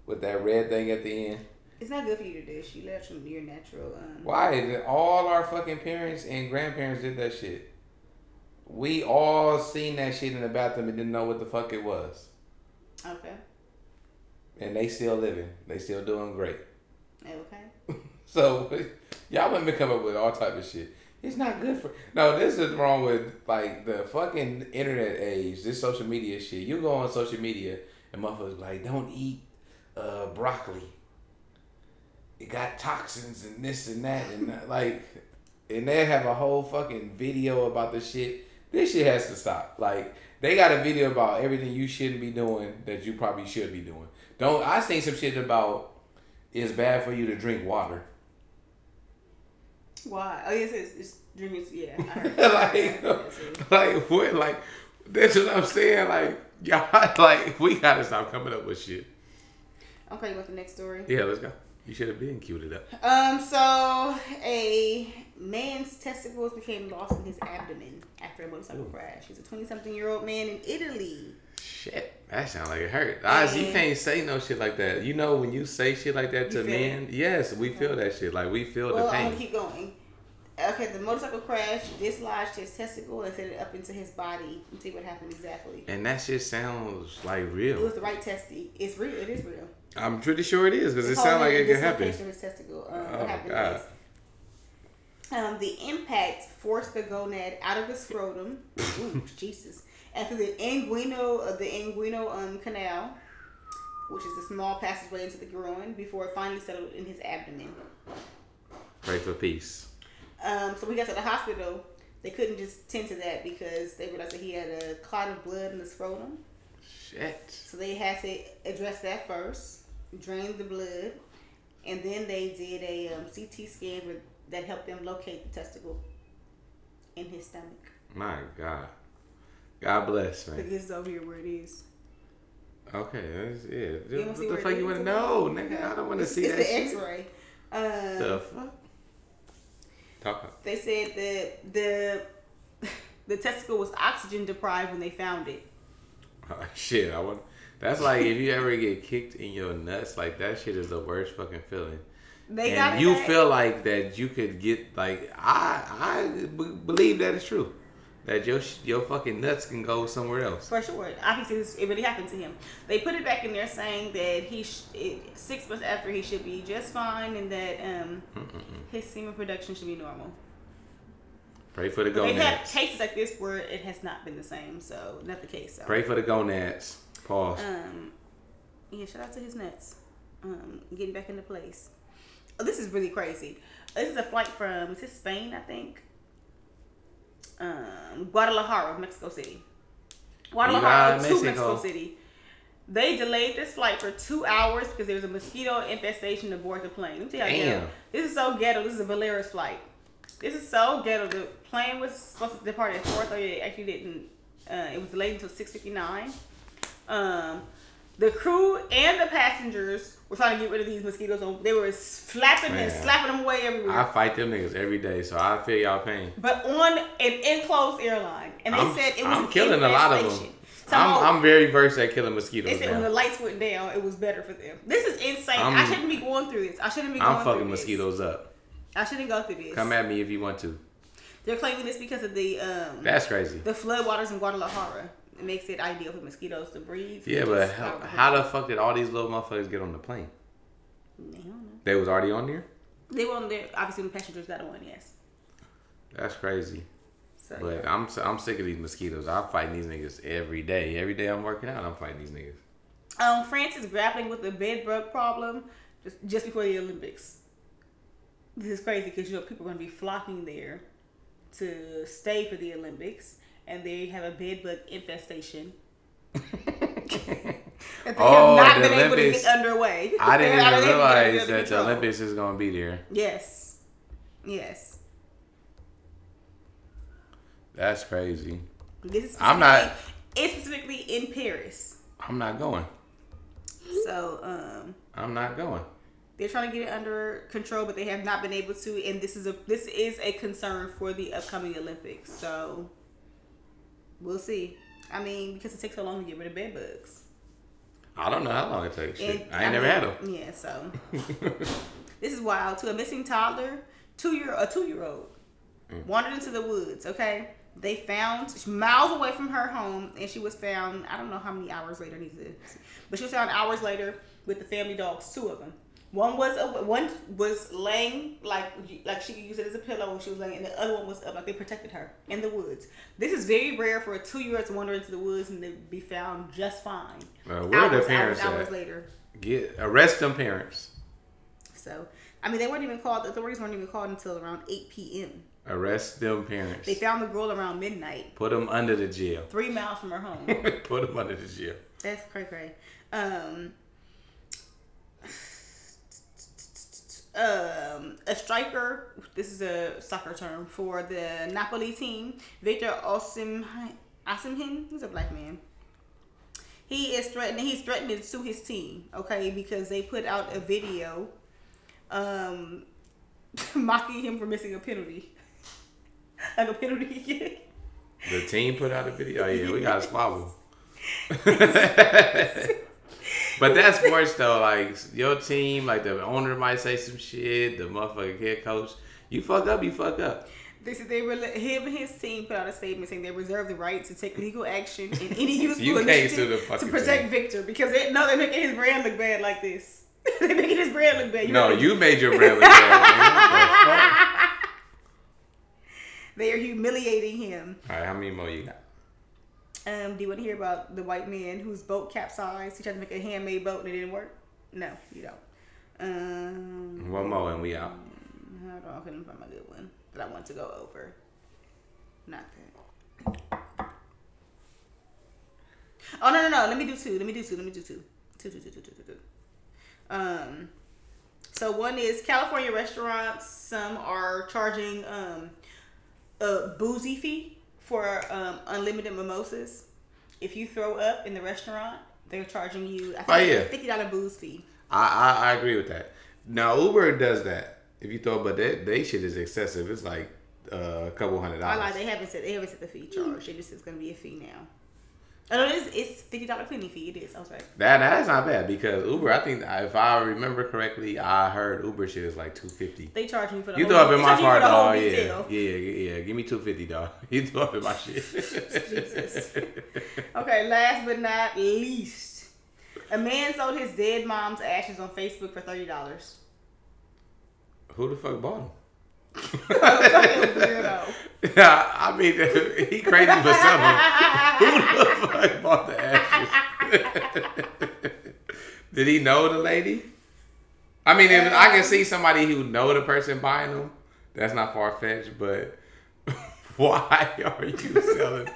with that red thing at the end. It's not good for you to dish. You let your natural. Um, Why? All our fucking parents and grandparents did that shit. We all seen that shit in the bathroom and didn't know what the fuck it was. Okay. And they still living. They still doing great. Okay. So y'all women come up with all type of shit. It's not good for no. This is wrong with like the fucking internet age. This social media shit. You go on social media and motherfuckers like don't eat uh, broccoli. It got toxins and this and that and that. like, and they have a whole fucking video about the shit. This shit has to stop. Like they got a video about everything you shouldn't be doing that you probably should be doing. Don't I seen some shit about it's bad for you to drink water. Why? Oh yes, it's, it's drinking. Yeah. Like, like what? Like that's what I'm saying. Like y'all, like we gotta stop coming up with shit. Okay, you want the next story? Yeah, let's go. You should have been queued it up. Um, so a man's testicles became lost in his abdomen after a motorcycle crash. He's a twenty-something-year-old man in Italy. Shit, that sound like it hurt. Oz, you can't say no shit like that. You know when you say shit like that to men, yes, we feel that shit. Like we feel Well, the I'm pain. gonna keep going. Okay, the motorcycle crash dislodged his testicle and sent it up into his body. And see what happened exactly. and that shit sounds like real. It was the right testy. It's real. It is real. I'm pretty sure it is because it sounds like it could happen. of his testicle. Um, Oh, what happened God. is, um, the impact forced the gonad out of the scrotum. Ooh, Jesus! And through the inguinal of the inguinal um, canal, which is a small passageway into the groin, before it finally settled in his abdomen. Pray for peace. Um, so we got to the hospital, they couldn't just tend to that because they realized that he had a clot of blood in the scrotum. Shit. So they had to address that first, drain the blood, and then they did a um, CT scan that helped them locate the testicle in his stomach. My God. God bless, But man. this is over here where it is. Okay, that's it. Wanna What the fuck you want to know, nigga? I don't want to It's- see it's that the shit. X-ray. Um, The fuck? Talk up. they said that the the testicle was oxygen deprived when they found it. Oh, shit, I want. That's like if you ever get kicked in your nuts, like that shit is the worst fucking feeling. They got and it you feel like that you could get like I I b- believe that is true, that your your fucking nuts can go somewhere else. For sure. Obviously, this, it really happened to him. They put it back in there saying that he sh- it, six months after he should be just fine and that um, his semen production should be normal. Pray for the But they've gonads. cases like this where it has not been the same, so not the case. So. Pray for the gonads. Pause. Um, yeah, shout out to his nuts. Um, getting back into place. Oh, this is really crazy. This is a flight from is Spain, I think. Um, Guadalajara, Mexico City. Guadalajara to Mexico. Mexico City. They delayed this flight for two hours because there was a mosquito infestation aboard the plane. Let me tell you, Damn. this is so ghetto. This is a Volaris flight. This is so ghetto. The plane was supposed to depart at four thirty. It actually didn't. Uh, it was delayed until six fifty nine. Um, the crew and the passengers were trying to get rid of these mosquitoes. On they were flapping and slapping them away everywhere. I fight them niggas every day, so I feel y'all pain. but on an enclosed airline, and they I'm, said it was I'm killing a lot of them. Somehow- I'm, I'm very versed at killing mosquitoes They said when the lights went down, it was better for them. This is insane. I I'm- shouldn't be going through this. I shouldn't be going I'm fucking this. mosquitoes up. I shouldn't go through this. Come at me if you want to. They're claiming this because of the um That's crazy. the floodwaters in Guadalajara. It makes it ideal for mosquitoes to breathe. Yeah, but how, how the fuck did all these little motherfuckers get on the plane? They don't know. They was already on there. They were on there. Obviously, the passengers got on. Yes. That's crazy. So But yeah. I'm I'm sick of these mosquitoes. I'm fighting these niggas every day. Every day I'm working out, I'm fighting these niggas. um, France is grappling with the bedbug problem just just before the Olympics. This is crazy because you know people are going to be flocking there to stay for the Olympics, and they have a bed bug infestation. that they Oh, have not the been able to Olympics. get underway. I didn't even able to get it realize that the. Olympics is gonna be there. Yes. Yes. That's crazy. This is I'm not- It's specifically in Paris. I'm not going. So um, I'm not going. they're trying to get it under control, but they have not been able to. And this is a this is a concern for the upcoming Olympics. So we'll see. I mean, because it takes so long to get rid of bed bugs. I don't know how long it takes. And, I ain't never had them. Yeah, so this is wild. To a missing toddler, two year a two year old Mm. wandered into the woods. Okay, they found miles away from her home, and she was found. I don't know how many hours later, needs to, but she was found hours later with the family dogs, two of them. One was a, one was laying like like she could use it as a pillow when she was laying, and the other one was up like they protected her in the woods. This is very rare for a two year old to wander into the woods and to be found just fine. Uh, where are the parents hours, hours at? later. Get arrest them parents. So, I mean, they weren't even called. The authorities weren't even called until around 8 p.m. Arrest them parents. They found the girl around midnight, Put them under the jail. three miles from her home. Put them under the jail. That's cray cray. Um, um, a striker. This is a soccer term for the Napoli team. Victor Osim Osimhen. He's a black man. He is threatening. He's threatening to sue his team. Okay, because they put out a video, um, mocking him for missing a penalty, like a penalty. The team put out a video. Oh yeah, we got a squabble. but that's sports though. Like your team, like the owner might say some shit. The motherfucking head coach, you fuck up, you fuck up. They said they were him and his team put out a statement saying they reserve the right to take legal action in any useful You initiative sue to protect team. Victor because they no they're making his brand look bad like this. they're making his brand look bad. No, know, you made your brand look bad. They are humiliating him. All right, how many more you got? Um, do you want to hear about the white man whose boat capsized? He tried to make a handmade boat and it didn't work. No, you don't. Um, One more and we out. hold on, I couldn't find my good one that I want to go over. Not that. Oh no no no! Let me do two. Let me do two. Let me do two. Two two two two two two two. Um, so one is California restaurants. Some are charging um a boozy fee for um unlimited mimosas. If you throw up in the restaurant, they're charging you. I think Oh, yeah. a fifty dollar booze fee. I, I I agree with that. Now Uber does that. If you throw, up, but they, they shit is excessive. It's like uh, a couple hundred I dollars. lied. They haven't said they haven't said the fee charge. They just said it's gonna be a fee now. Oh no, it is. It's fifty dollar cleaning fee. It is. I was right. That that's not bad because Uber. I think if I remember correctly, I heard Uber shit is like two fifty. They charge me for the You throw up in my charge you for car, dog. Yeah, yeah, yeah, yeah. Give me two fifty, dog. You throw up in my shit. Jesus. Okay, last but not least, a man sold his dead mom's ashes on Facebook for thirty dollars. Who the fuck bought him? Yeah, I mean, he crazy for something. Who the fuck bought the ashes? Did he know the lady? I mean, if I can see somebody who know the person buying them, that's not far fetched. But why are you selling?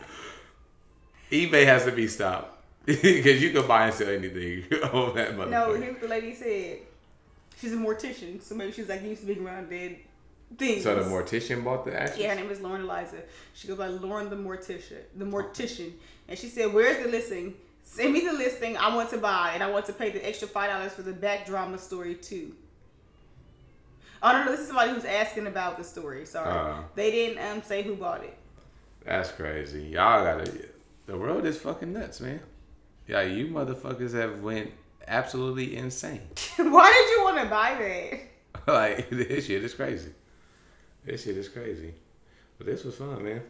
eBay has to be stopped because you can buy and sell anything on that motherfucker. No, here's what the lady said. She's a mortician, so maybe she's like used to being around dead things. so the mortician bought the ashes. Yeah, her name is Lauren Eliza. She goes by Lauren the Mortician. The Mortician. And she said, Where's the listing? Send me the listing I want to buy, and I want to pay the extra five dollars for the back drama story too. Oh no, no, this is somebody who's asking about the story. Sorry, Uh. they didn't um say who bought it. That's crazy. Y'all gotta. The world is fucking nuts, man. Yeah, you motherfuckers have went absolutely insane. Why did you want to buy that? like this shit is crazy. This shit is crazy. But this was fun, man.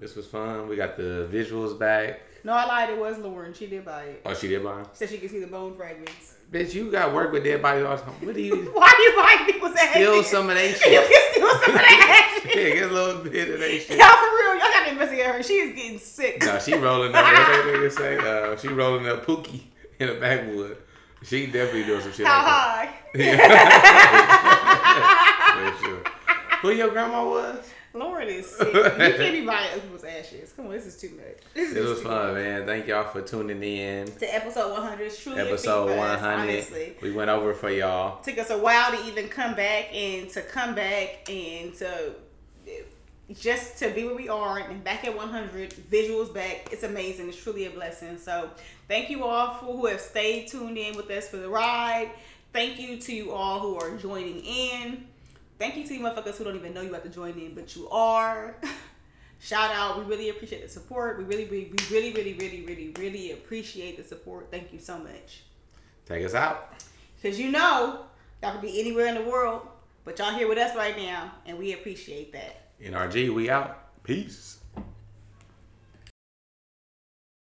This was fun. We got the visuals back. No, I lied. It was Lauren. She did buy it. Oh, she did buy it? said she could see the bone fragments. Bitch, you got work with dead bodies all the time. What do you Why do you buy people's ashes? steal some of that shit. You can steal some of that shit. Yeah, get a little bit of that shit. Y'all for real, y'all gotta investigate her. She is getting sick. No, she rolling up. What that nigga say? Uh, she rolling up Pookie in the backwood. She definitely doing some shit How like high? that. Who your grandma was? Lauren is sick. You can't be buying other people's ashes. Come on, this is too much. This is It was fun, much. man. Thank y'all for tuning in. To episode 100, it's truly Episode a feat for us, 100. honestly. We went over for y'all. Took us a while to even come back and to come back and to just to be where we are and back at 100 visuals back it's amazing it's truly a blessing so thank you all for who have stayed tuned in with us for the ride thank you to you all who are joining in thank you to you motherfuckers who don't even know you have to join in but you are shout out. We really appreciate the support. We really, we, we really, really, really, really, really appreciate the support. Thank you so much. Take us out. Because you know, y'all could be anywhere in the world, but y'all here with us right now, and we appreciate that. NRG, we out. Peace.